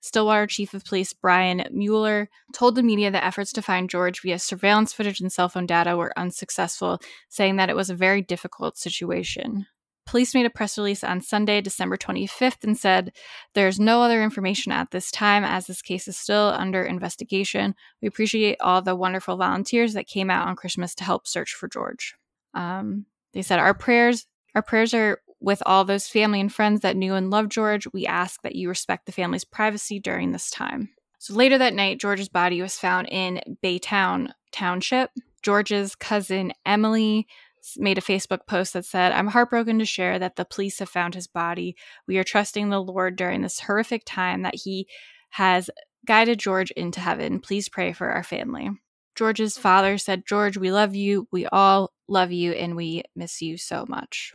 Stillwater Chief of Police Brian Mueller told the media that efforts to find George via surveillance footage and cell phone data were unsuccessful, saying that it was a very difficult situation. Police made a press release on Sunday, December 25th, and said, There's no other information at this time as this case is still under investigation. We appreciate all the wonderful volunteers that came out on Christmas to help search for George. Um, they said, Our prayers, our prayers are with all those family and friends that knew and loved George. We ask that you respect the family's privacy during this time. So later that night, George's body was found in Baytown Township. George's cousin Emily made a Facebook post that said, I'm heartbroken to share that the police have found his body. We are trusting the Lord during this horrific time that he has guided George into heaven. Please pray for our family. George's father said, George, we love you. We all love you, and we miss you so much.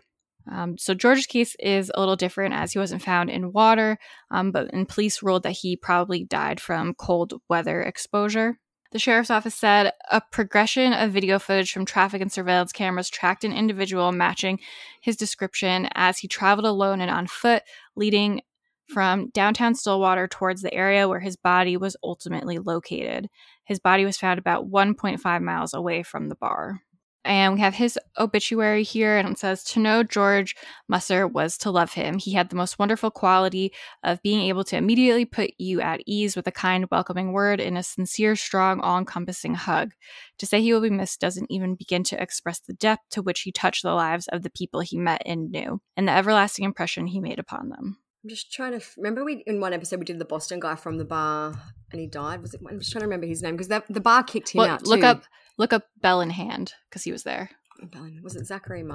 Um, so George's case is a little different as he wasn't found in water, um, but and police ruled that he probably died from cold weather exposure. The sheriff's office said a progression of video footage from traffic and surveillance cameras tracked an individual matching his description as he traveled alone and on foot, leading from downtown Stillwater towards the area where his body was ultimately located. His body was found about 1.5 miles away from the bar. And we have his obituary here, and it says To know George Musser was to love him. He had the most wonderful quality of being able to immediately put you at ease with a kind, welcoming word and a sincere, strong, all encompassing hug. To say he will be missed doesn't even begin to express the depth to which he touched the lives of the people he met and knew, and the everlasting impression he made upon them. I'm just trying to f- remember. We in one episode we did the Boston guy from the bar, and he died. Was it? I'm just trying to remember his name because the bar kicked him Look, out. look too. up, look up Bell in Hand because he was there. Bellin- Was it Zachary? I it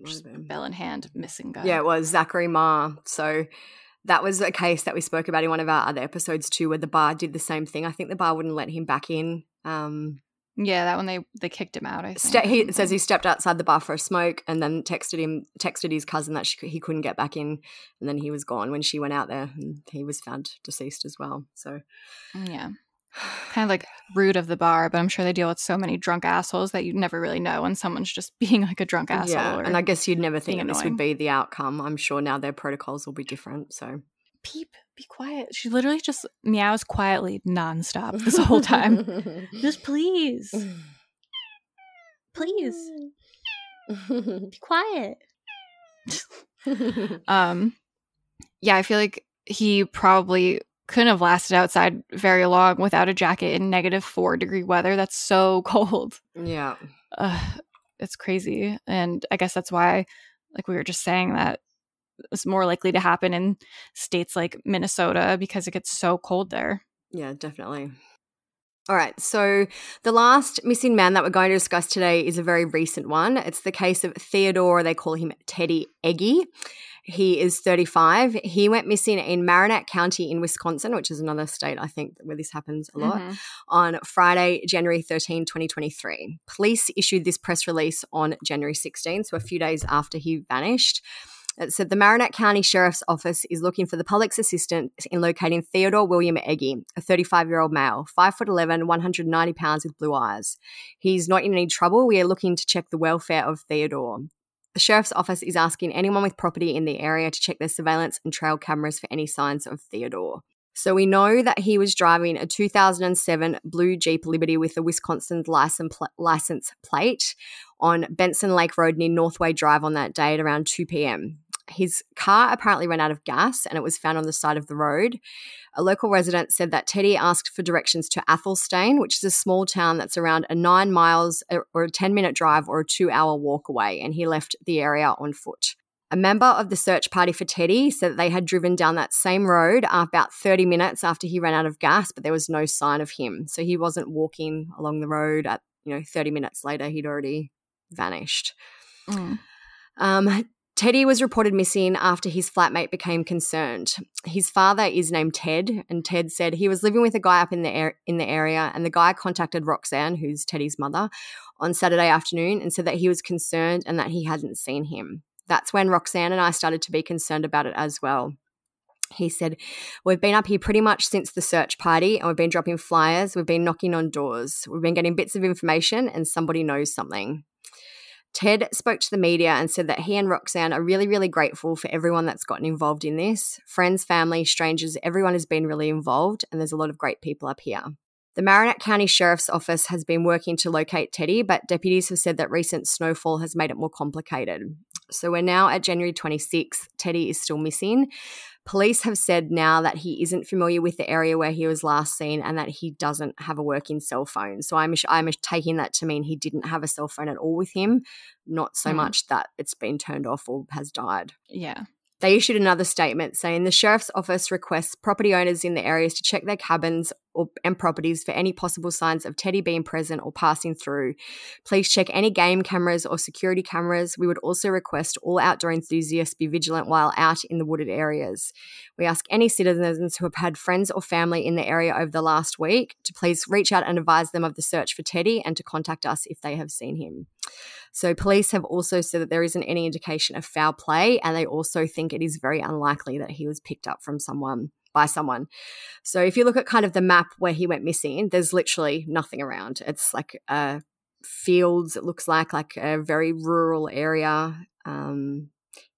might have been. Bell in Hand, missing guy. Yeah, it was Zachary Marr. So that was a case that we spoke about in one of our other episodes too, where the bar did the same thing. I think the bar wouldn't let him back in. Um, yeah, that one they they kicked him out. I think. ste- he it says he stepped outside the bar for a smoke and then texted him, texted his cousin that she, he couldn't get back in, and then he was gone when she went out there, and he was found deceased as well. So mm, yeah, kind of like rude of the bar, but I'm sure they deal with so many drunk assholes that you never really know when someone's just being like a drunk asshole. yeah, or and I guess you'd never think this would be the outcome. I'm sure now their protocols will be different. So peep, be quiet. She literally just meows quietly nonstop this whole time. just please, please, be quiet. um, yeah, I feel like he probably couldn't have lasted outside very long without a jacket in negative four degree weather. That's so cold. yeah, uh, it's crazy and i guess that's why like we were just saying that it's more likely to happen in states like minnesota because it gets so cold there Yeah, definitely. All right, so the last missing man that we're going to discuss today is a very recent one. It's the case of Theodore, they call him Teddy Egge. He is 35. He went missing in Marinette County in Wisconsin, which is another state, I think, where this happens a lot, Mhm. on Friday, January 13, 2023. Police issued this press release on January 16, so a few days after he vanished. Uh, it said the Marinette County Sheriff's Office is looking for the public's assistance in locating Theodore William Egge, a 35 year old male, 5'11, 190 pounds with blue eyes. He's not in any trouble. We are looking to check the welfare of Theodore. The Sheriff's Office is asking anyone with property in the area to check their surveillance and trail cameras for any signs of Theodore. So we know that he was driving a 2007 blue Jeep Liberty with a Wisconsin license, pl- license plate on Benson Lake Road near Northway Drive on that day at around 2 p.m. His car apparently ran out of gas and it was found on the side of the road. A local resident said that Teddy asked for directions to Athelstane, which is a small town that's around a nine miles uh, or a 10 minute drive or a two hour walk away, and he left the area on foot. A member of the search party for Teddy said that they had driven down that same road about 30 minutes after he ran out of gas, but there was no sign of him. So he wasn't walking along the road at, you know, 30 minutes later, he'd already vanished. Mm. Um, Teddy was reported missing after his flatmate became concerned. His father is named Ted, and Ted said he was living with a guy up in the air, in the area, and the guy contacted Roxanne, who's Teddy's mother, on Saturday afternoon and said that he was concerned and that he hadn't seen him. That's when Roxanne and I started to be concerned about it as well. He said, We've been up here pretty much since the search party and we've been dropping flyers, we've been knocking on doors, we've been getting bits of information, and somebody knows something. Ted spoke to the media and said that he and Roxanne are really, really grateful for everyone that's gotten involved in this friends, family, strangers, everyone has been really involved, and there's a lot of great people up here. The Marinette County Sheriff's Office has been working to locate Teddy, but deputies have said that recent snowfall has made it more complicated. So we're now at January 26th. Teddy is still missing. Police have said now that he isn't familiar with the area where he was last seen and that he doesn't have a working cell phone. So I'm, I'm taking that to mean he didn't have a cell phone at all with him, not so Hmm. much that it's been turned off or has died. yeah They issued another statement saying the sheriff's office requests property owners in the areas to check their cabins or, and properties for any possible signs of Teddy being present or passing through. Please check any game cameras or security cameras. We would also request all outdoor enthusiasts be vigilant while out in the wooded areas. We ask any citizens who have had friends or family in the area over the last week to please reach out and advise them of the search for Teddy and to contact us if they have seen him. So, police have also said that there isn't any indication of foul play, and they also think it is very unlikely that he was picked up from someone by someone. So, if you look at kind of the map where he went missing, there's literally nothing around. It's like uh, fields. It looks like like a very rural area. Um,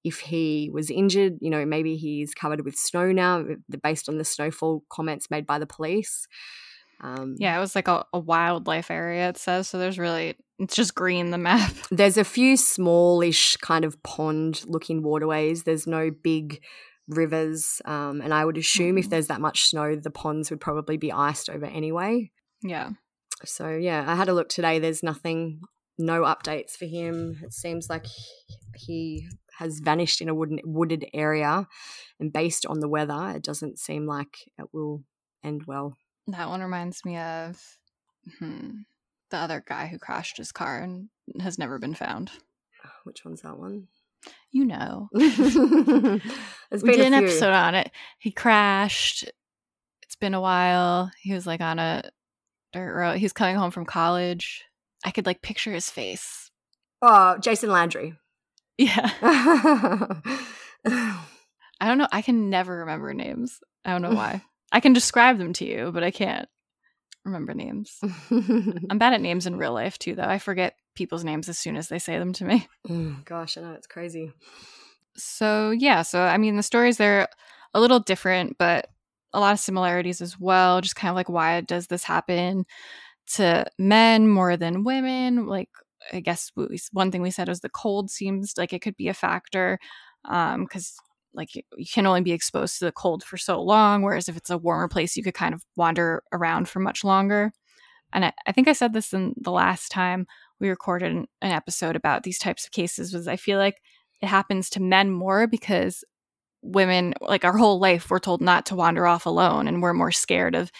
if he was injured, you know, maybe he's covered with snow now, based on the snowfall comments made by the police. Um, Yeah, it was like a, a wildlife area, it says. So there's really, it's just green, the map. There's a few smallish kind of pond looking waterways. There's no big rivers. Um, and I would assume if Mhm. there's that much snow, the ponds would probably be iced over anyway. Yeah. So, yeah, I had a look today. There's nothing, no updates for him. It seems like he has vanished in a wooden, wooded area. And based on the weather, it doesn't seem like it will end well. That one reminds me of hmm, the other guy who crashed his car and has never been found. Which one's that one? You know. We did an episode on it. He crashed. It's been a while. He was like on a dirt road. He was coming home from college. I could like picture his face. Oh, Jason Landry. Yeah. I don't know. I can never remember names. I don't know why. I can describe them to you, but I can't remember names. I'm bad at names in real life too, though. I forget people's names as soon as they say them to me. Oh gosh, I know it's crazy. So, yeah. So, I mean, the stories, they're a little different, but a lot of similarities as well. Just kind of like, why does this happen to men more than women? Like, I guess we, one thing we said was the cold seems like it could be a factor um, because like you you can only be exposed to the cold for so long whereas if it's a warmer place you could kind of wander around for much longer and I, I think i said this in the last time we recorded an, episode about these types of cases was i feel like it happens to men more because women like our whole life we're told not to wander off alone and we're more scared of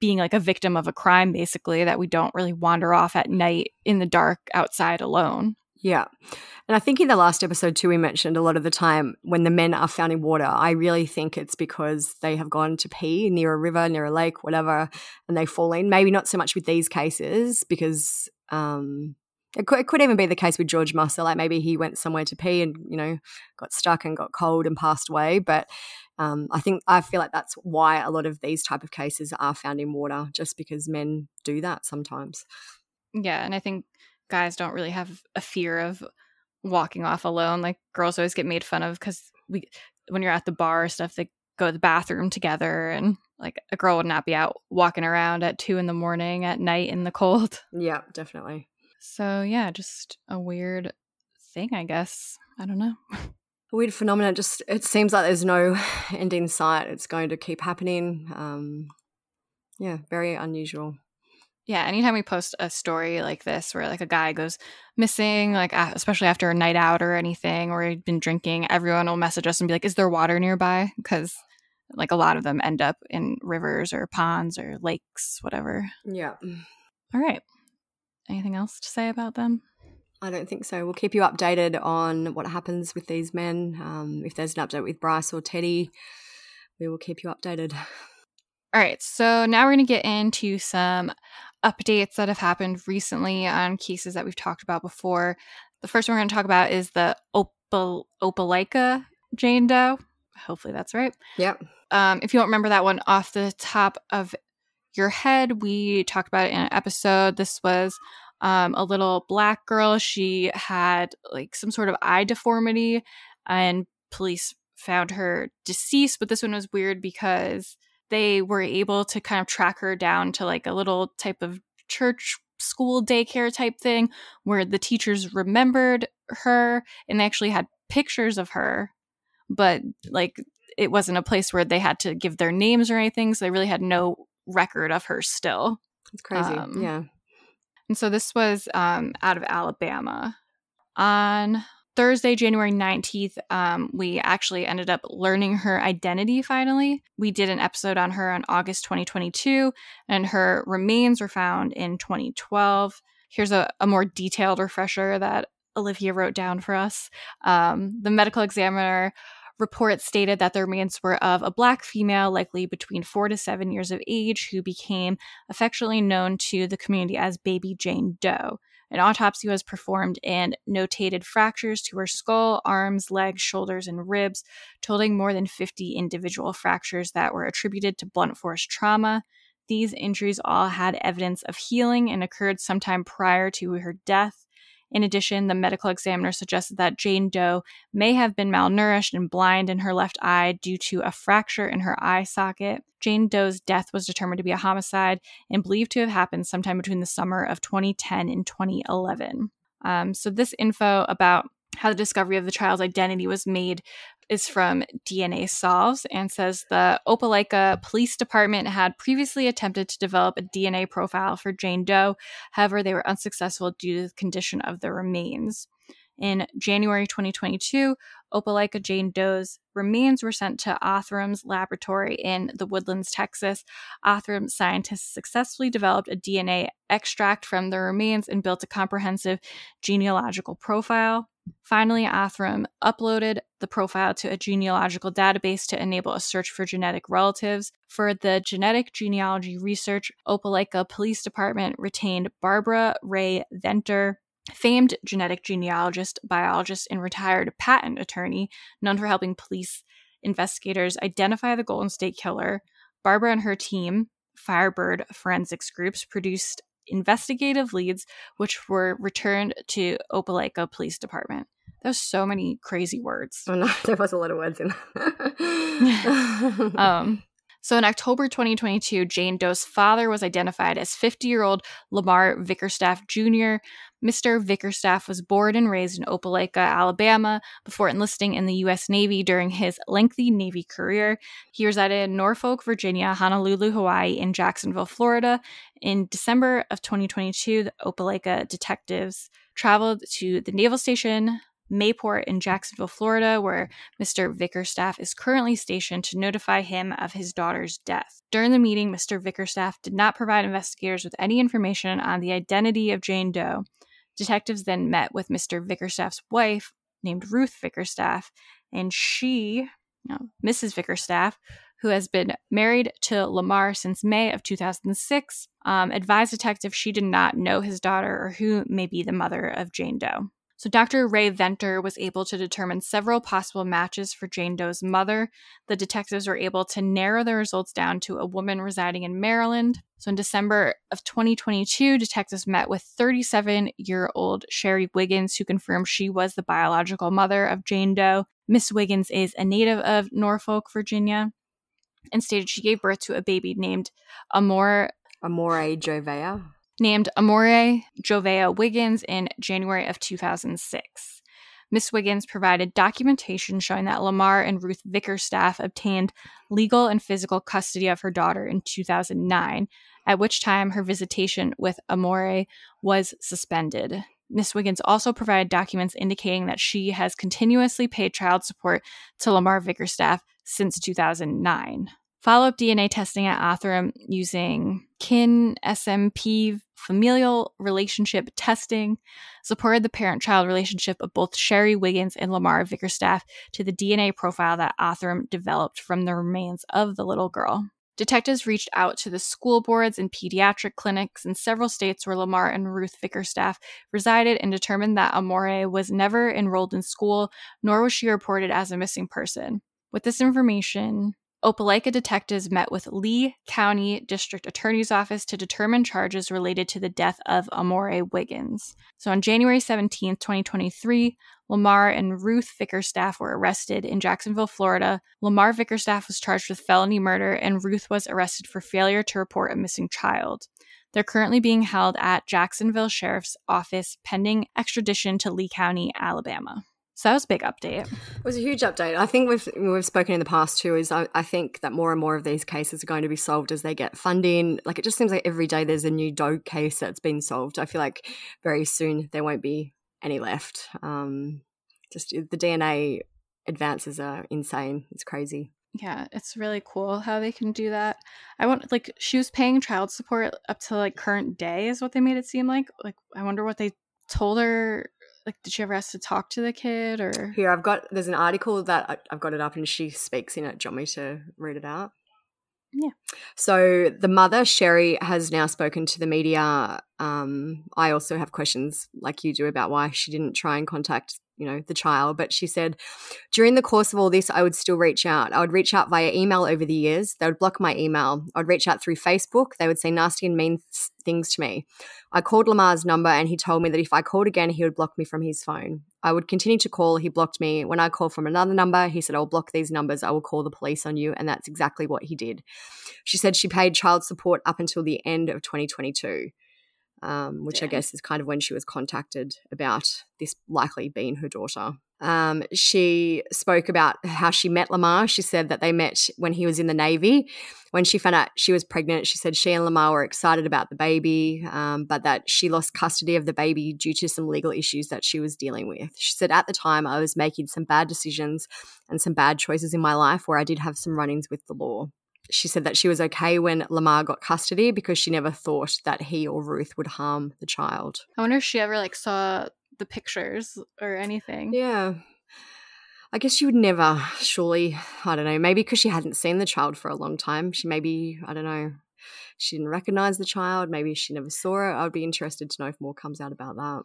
being like a victim of a crime basically that we don't really wander off at night in the dark outside alone Yeah. And I think in the last episode too, we mentioned a lot of the time when the men are found in water, I really think it's because they have gone to pee near a river, near a lake, whatever, and they fall in. Maybe not so much with these cases because um, it, could, it could even be the case with George Musser. Like maybe he went somewhere to pee and, you know, got stuck and got cold and passed away. But um, I think I feel like that's why a lot of these type of cases are found in water, just because men do that sometimes. Yeah, and I think guys don't really have a fear of walking off alone. Like girls always get made fun of because we, when you're at the bar or stuff, they go to the bathroom together, and like a girl would not be out walking around at two in the morning at night in the cold. Yeah, definitely. So yeah, just a weird thing, I guess. I don't know. A weird phenomenon. Just it seems like there's no end in sight. It's going to keep happening. Um, yeah, very unusual. Yeah, anytime we post a story like this where like a guy goes missing, like especially after a night out or anything, or he'd been drinking, everyone will message us and be like, "Is there water nearby?" Because like a lot of them end up in rivers or ponds or lakes, whatever. Yeah, All right. Anything else to say about them? I don't think so. We'll keep you updated on what happens with these men. Um, if there's an update with Bryce or Teddy, we will keep you updated. All right, so now we're going to get into some updates that have happened recently on cases that we've talked about before. The first one we're going to talk about is the Opal- Opelika Jane Doe. Hopefully that's right. Yep. Um, if you don't remember that one off the top of your head, we talked about it in an episode. This was um, a little black girl. She had like some sort of eye deformity, and police found her deceased. But this one was weird because they were able to kind of track her down to like a little type of church school daycare type thing where the teachers remembered her and they actually had pictures of her but like it wasn't a place where they had to give their names or anything so they really had no record of her still. It's crazy. Um, yeah. and so this was um, out of alabama. On thursday january 19th um, we actually ended up learning her identity finally. We did an episode on her on august 2022 and her remains were found in 2012 here's a, a more detailed refresher that olivia wrote down for us um, the medical examiner report stated that the remains were of a black female, likely between four to seven years of age, who became affectionately known to the community as Baby Jane Doe. An autopsy was performed and notated fractures to her skull, arms, legs, shoulders, and ribs, totaling more than 50 individual fractures that were attributed to blunt force trauma. These injuries all had evidence of healing and occurred sometime prior to her death. In addition, the medical examiner suggested that Jane Doe may have been malnourished and blind in her left eye due to a fracture in her eye socket. Jane Doe's death was determined to be a homicide and believed to have happened sometime between the summer of 2010 and 2011. Um, so, this info about how the discovery of the child's identity was made is from DNA Solves and says the Opelika Police Department had previously attempted to develop a DNA profile for Jane Doe. However, they were unsuccessful due to the condition of the remains. In January 2022, Opelika Jane Doe's remains were sent to Othram's laboratory in the Woodlands, Texas. Othram scientists successfully developed a DNA extract from the remains and built a comprehensive genealogical profile. Finally, Othram uploaded the profile to a genealogical database to enable a search for genetic relatives. For the genetic genealogy research, Opelika Police Department retained Barbara Rae-Venter, famed genetic genealogist, biologist, and retired patent attorney, known for helping police investigators identify the Golden State Killer. Barbara and her team, Firebird Forensics Groups, produced investigative leads, which were returned to Opelika Police Department. There's so many crazy words. Oh no, there was a lot of words in. um, so in October 2022, Jane Doe's father was identified as 50-year-old Lamar Vickerstaff Jr. Mr. Vickerstaff was born and raised in Opelika, Alabama, before enlisting in the U.S. Navy during his lengthy Navy career. He resided in Norfolk, Virginia, Honolulu, Hawaii, and Jacksonville, Florida. In December of 2022, the Opelika detectives traveled to the naval station Mayport in Jacksonville, Florida, where Mr. Vickerstaff is currently stationed to notify him of his daughter's death. During the meeting, Mr. Vickerstaff did not provide investigators with any information on the identity of Jane Doe. Detectives then met with Mr. Vickerstaff's wife, named Ruth Vickerstaff, and she, know, Mrs. Vickerstaff, who has been married to Lamar since May of 2006, um, advised detectives she did not know his daughter or who may be the mother of Jane Doe. So, Dr. Rae-Venter was able to determine several possible matches for Jane Doe's mother. The detectives were able to narrow the results down to a woman residing in Maryland. So, in December of 2022, detectives met with 37 year old Sherry Wiggins, who confirmed she was the biological mother of Jane Doe. Miss Wiggins is a native of Norfolk, Virginia, and stated she gave birth to a baby named Amore. Amore Joveah named Amore Joveah Wiggins in January of 2006. Miss Wiggins provided documentation showing that Lamar and Ruth Vickerstaff obtained legal and physical custody of her daughter in 2009, at which time her visitation with Amore was suspended. Miss Wiggins also provided documents indicating that she has continuously paid child support to Lamar Vickerstaff since 2009. Follow up DNA testing at Othram using KinSNP familial relationship testing supported the parent child relationship of both Sherry Wiggins and Lamar Vickerstaff to the DNA profile that Othram developed from the remains of the little girl. Detectives reached out to the school boards and pediatric clinics in several states where Lamar and Ruth Vickerstaff resided and determined that Amore was never enrolled in school, nor was she reported as a missing person. With this information, Opelika detectives met with Lee County District Attorney's Office to determine charges related to the death of Amore Wiggins. So on January 17, 2023, Lamar and Ruth Vickerstaff were arrested in Jacksonville, Florida. Lamar Vickerstaff was charged with felony murder, and Ruth was arrested for failure to report a missing child. They're currently being held at Jacksonville Sheriff's Office pending extradition to Lee County, Alabama. So that was a big update. It was a huge update. I think we've we've spoken in the past too. Is I, I think that more and more of these cases are going to be solved as they get funding. Like it just seems like every day there's a new Doe case that's been solved. I feel like very soon there won't be any left. Um, just the DNA advances are insane. It's crazy. Yeah, it's really cool how they can do that. I want like she was paying child support up to like current day is what they made it seem like. Like I wonder what they told her like did she ever ask to talk to the kid or? Here i've got there's an article that i've got it up and she speaks in it. Do you want me to read it out? Yeah. So the mother sherry has now spoken to the media. Um, i also have questions like you do about why she didn't try and contact you know, the child. But she said, during the course of all this, I would still reach out. I would reach out via email over the years. They would block my email. I'd reach out through Facebook. They would say nasty and mean th- things to me. I called Lamar's number and he told me that if I called again, he would block me from his phone. I would continue to call. He blocked me. When I called from another number, he said, I'll block these numbers. I will call the police on you. And that's exactly what he did. She said she paid child support up until the end of 2022 um, which I guess is kind of when she was contacted about this likely being her daughter. Um, she spoke about how she met Lamar. She said that they met when he was in the Navy. When she found out she was pregnant, she said she and Lamar were excited about the baby, um, but that she lost custody of the baby due to some legal issues that she was dealing with. She said, At the time, I was making some bad decisions and some bad choices in my life where I did have some run ins with the law she said that she was okay when Lamar got custody because she never thought that he or Ruth would harm the child. I wonder if she ever like saw the pictures or anything. Yeah. I guess she would never, surely, I don't know, maybe because she hadn't seen the child for a long time. She maybe, I don't know, she didn't recognize the child. Maybe she never saw it. I'd be interested to know if more comes out about that.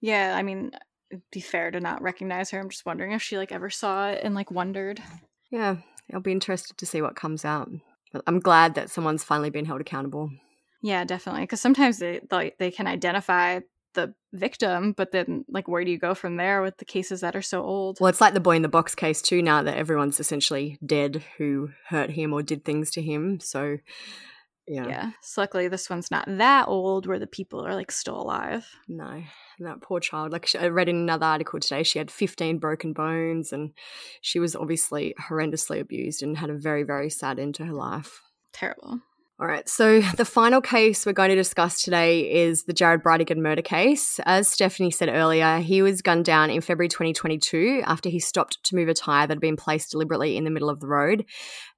Yeah, I mean, it'd be fair to not recognize her. I'm just wondering if she like ever saw it and like wondered. Yeah, I'll be interested to see what comes out. But I'm glad that someone's finally been held accountable. Yeah, definitely. Because sometimes they, they they can identify the victim, but then like where do you go from there with the cases that are so old? Well, it's like the boy in the box case too. Now that everyone's essentially dead who hurt him or did things to him, so yeah. Yeah. So luckily, this one's not that old where the people are like still alive. No that poor child. Like I read in another article today, she had 15 broken bones and she was obviously horrendously abused and had a very, very sad end to her life. Terrible. All right, so the final case we're going to discuss today is the Jared Bridegan murder case. As Stephanie said earlier, he was gunned down in February 2022 after he stopped to move a tyre that had been placed deliberately in the middle of the road.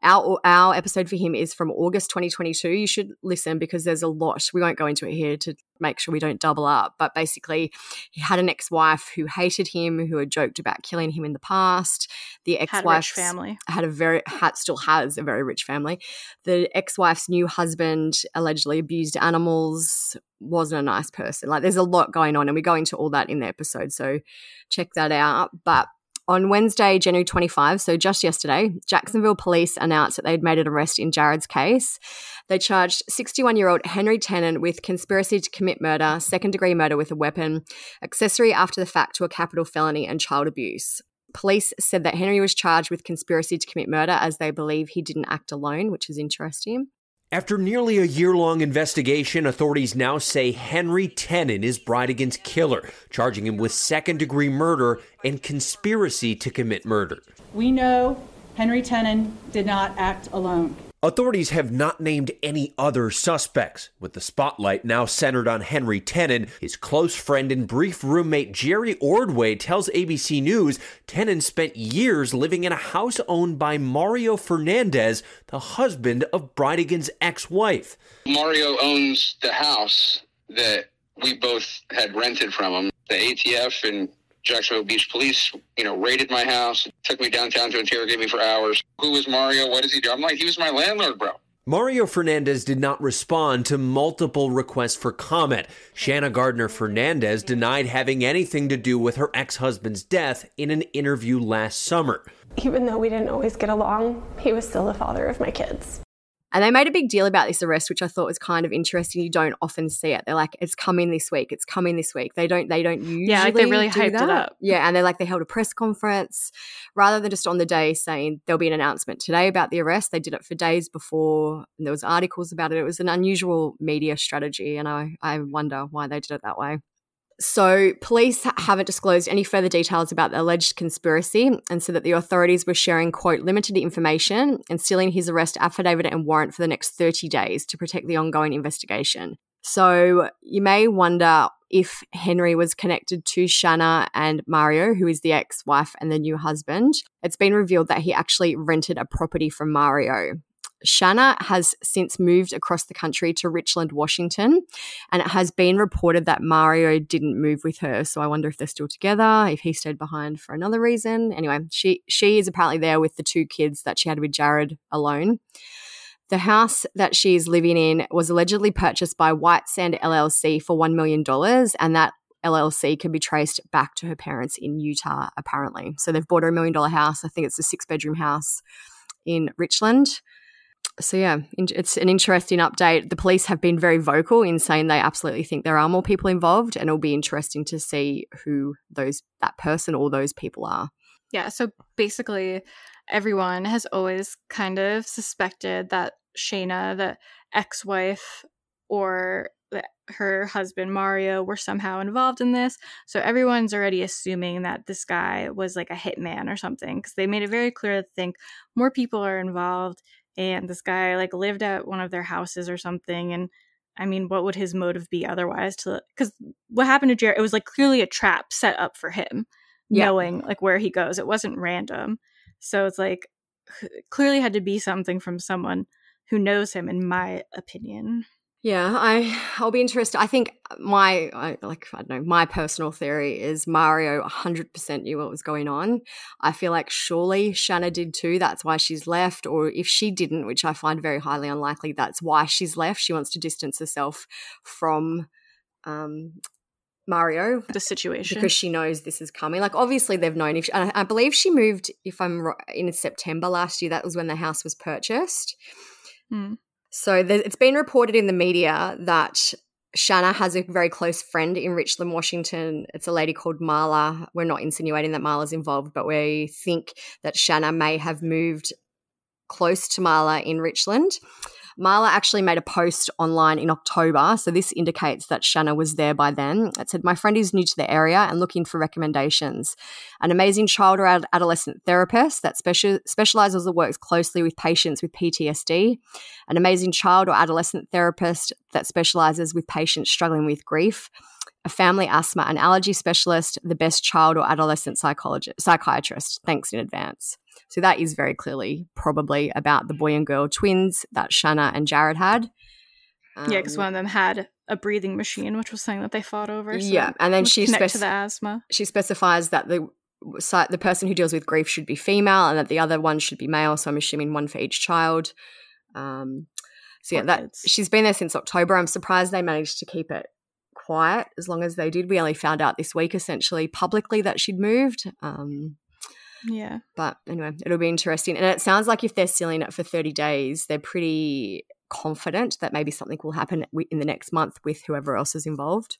Our, our episode for him is from August 2022. You should listen because there's a lot. We won't go into it here to make sure we don't double up. But basically, he had an ex-wife who hated him, who had joked about killing him in the past. The ex-wife had a family had a very had still has a very rich family. The ex-wife's new husband allegedly abused animals. Wasn't a nice person. Like there's a lot going on, and we go into all that in the episode. So check that out. But on Wednesday, January 25, so just yesterday, Jacksonville police announced that they'd made an arrest in Jared's case. They charged 61 year old Henry Tenon with conspiracy to commit murder, second degree murder with a weapon, accessory after the fact to a capital felony, and child abuse. Police said that Henry was charged with conspiracy to commit murder as they believe he didn't act alone, which is interesting. After nearly a year long investigation, authorities now say Henry Tenon is Bridegan's killer, charging him with second degree murder and conspiracy to commit murder. We know Henry Tenon did not act alone. Authorities have not named any other suspects, with the spotlight now centered on Henry Tenon. His close friend and brief roommate Jerry Ordway tells ABC News Tenon spent years living in a house owned by Mario Fernandez, the husband of Bridegan's ex wife. Mario owns the house that we both had rented from him. The ATF and Jacksonville Beach Police, you know, raided my house, took me downtown to interrogate me for hours. Who was Mario? What does he do? I'm like, he was my landlord, bro. Mario Fernandez did not respond to multiple requests for comment. Shanna Gardner Fernandez denied having anything to do with her ex husband's death in an interview last summer. Even though we didn't always get along, he was still the father of my kids. And they made a big deal about this arrest, which I thought was kind of interesting. You don't often see it. They're like, "It's coming this week. It's coming this week." They don't. They don't usually. Yeah, like they really hyped that. it up. Yeah, and they like they held a press conference rather than just on the day saying there'll be an announcement today about the arrest. They did it for days before, and there was articles about it. It was an unusual media strategy, and I I wonder why they did it that way. So, police haven't disclosed any further details about the alleged conspiracy and said that the authorities were sharing, quote, limited information and sealing his arrest affidavit and warrant for the next 30 days to protect the ongoing investigation. So, you may wonder if Henry was connected to Shanna and Mario, who is the ex wife and the new husband. It's been revealed that he actually rented a property from Mario. Shanna has since moved across the country to Richland, Washington, and it has been reported that Mario didn't move with her. So I wonder if they're still together, if he stayed behind for another reason. Anyway, she she is apparently there with the two kids that she had with Jared alone. The house that she's living in was allegedly purchased by White Sand LLC for $1 million, and that LLC can be traced back to her parents in Utah, apparently. So they've bought her a million dollar house. I think it's a six bedroom house in Richland. So, yeah, it's an interesting update. The police have been very vocal in saying they absolutely think there are more people involved, and it'll be interesting to see who those that person or those people are. Yeah, so basically, everyone has always kind of suspected that Shanna, the ex wife, or her husband Mario were somehow involved in this. So everyone's already assuming that this guy was like a hitman or something because they made it very clear to think more people are involved and this guy like lived at one of their houses or something and I mean, what would his motive be otherwise to because what happened to Jared it was like clearly a trap set up for him, yeah. knowing like where he goes. It wasn't random. So it's like clearly had to be something from someone who knows him, in my opinion. Yeah, I I'll be interested. I think my I, like I don't know my personal theory is Mario 100% knew what was going on. I feel like surely Shanna did too. That's why she's left. Or if she didn't, which I find very highly unlikely, that's why she's left. She wants to distance herself from um, Mario, the situation, because she knows this is coming. Like obviously they've known. If I, I believe she moved, if I'm right, in September last year, that was when the house was purchased. Hmm. So it's been reported in the media that Shanna has a very close friend in Richland, Washington. It's a lady called Marla. We're not insinuating that Marla's involved, but we think that Shanna may have moved close to Marla in Richland. Marla actually made a post online in October, so this indicates that Shanna was there by then. It said, My friend is new to the area and looking for recommendations. An amazing child or adolescent therapist that special- specializes or works closely with patients with PTSD. An amazing child or adolescent therapist that specializes with patients struggling with grief a family asthma and allergy specialist, the best child or adolescent psychologist, psychiatrist. Thanks in advance. So that is very clearly probably about the boy and girl twins that Shanna and Jared had. Um, yeah, because one of them had a breathing machine, which was something that they fought over. So yeah, and then she spec- to the asthma. She specifies that the the person who deals with grief should be female, and that the other one should be male. So I'm assuming one for each child. Um, so yeah, that she's been there since October. I'm surprised they managed to keep it quiet as long as they did. We only found out this week, essentially, publicly that she'd moved. Um, yeah. But anyway, it'll be interesting. And it sounds like if they're sealing it for 30 days, they're pretty confident that maybe something will happen in the next month with whoever else is involved.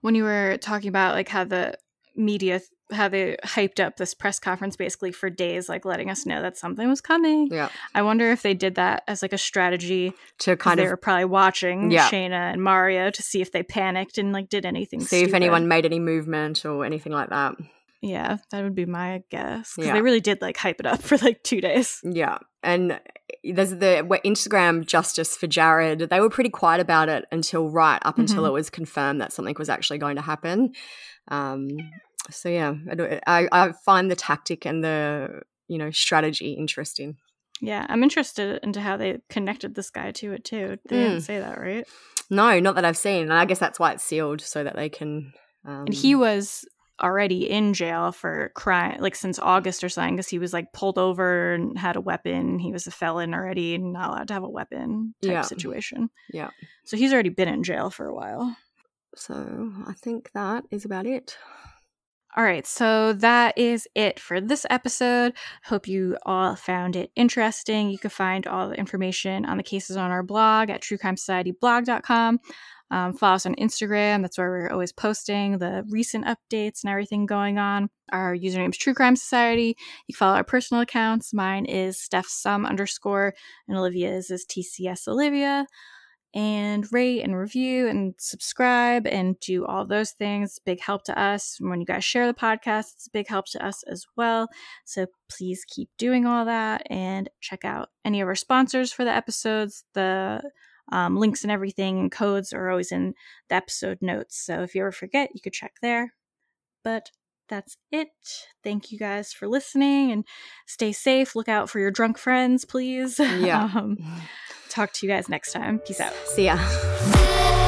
When you were talking about like how the media how they hyped up this press conference basically for days like letting us know that something was coming yeah i wonder if they did that as like a strategy to kind of they were probably watching yeah. Shanna and mario to see if they panicked and like did anything see stupid. if anyone made any movement or anything like that yeah, that would be my guess. Because yeah. they really did like hype it up for like two days. Yeah. And there's the Instagram justice for Jared. They were pretty quiet about it until right up mm-hmm. until it was confirmed that something was actually going to happen. Um, so yeah, I, I find the tactic and the you know strategy interesting. Yeah, I'm interested into how they connected this guy to it too. They mm. didn't say that, right? No, not that I've seen. And I guess that's why it's sealed so that they can. Um, and he was already in jail for crime like since August or something because he was like pulled over and had a weapon. He was a felon already and not allowed to have a weapon type yeah. situation. Yeah. So he's already been in jail for a while. So I think that is about it. All right, so that is it for this episode. Hope you all found it interesting. You can find all the information on the cases on our blog at truecrimesocietyblog.com. Um, follow us on Instagram. That's where we're always posting the recent updates and everything going on. Our username is True Crime Society. You can follow our personal accounts. Mine is Steph Sum underscore, and Olivia's is TCS Olivia. And rate and review and subscribe and do all those things. Big help to us. When you guys share the podcast, it's a big help to us as well. So please keep doing all that and check out any of our sponsors for the episodes. The um, links and everything and codes are always in the episode notes. So if you ever forget, you could check there. But that's it. Thank you guys for listening and stay safe. Look out for your drunk friends, please. Yeah. um, talk to you guys next time. Peace out. See ya.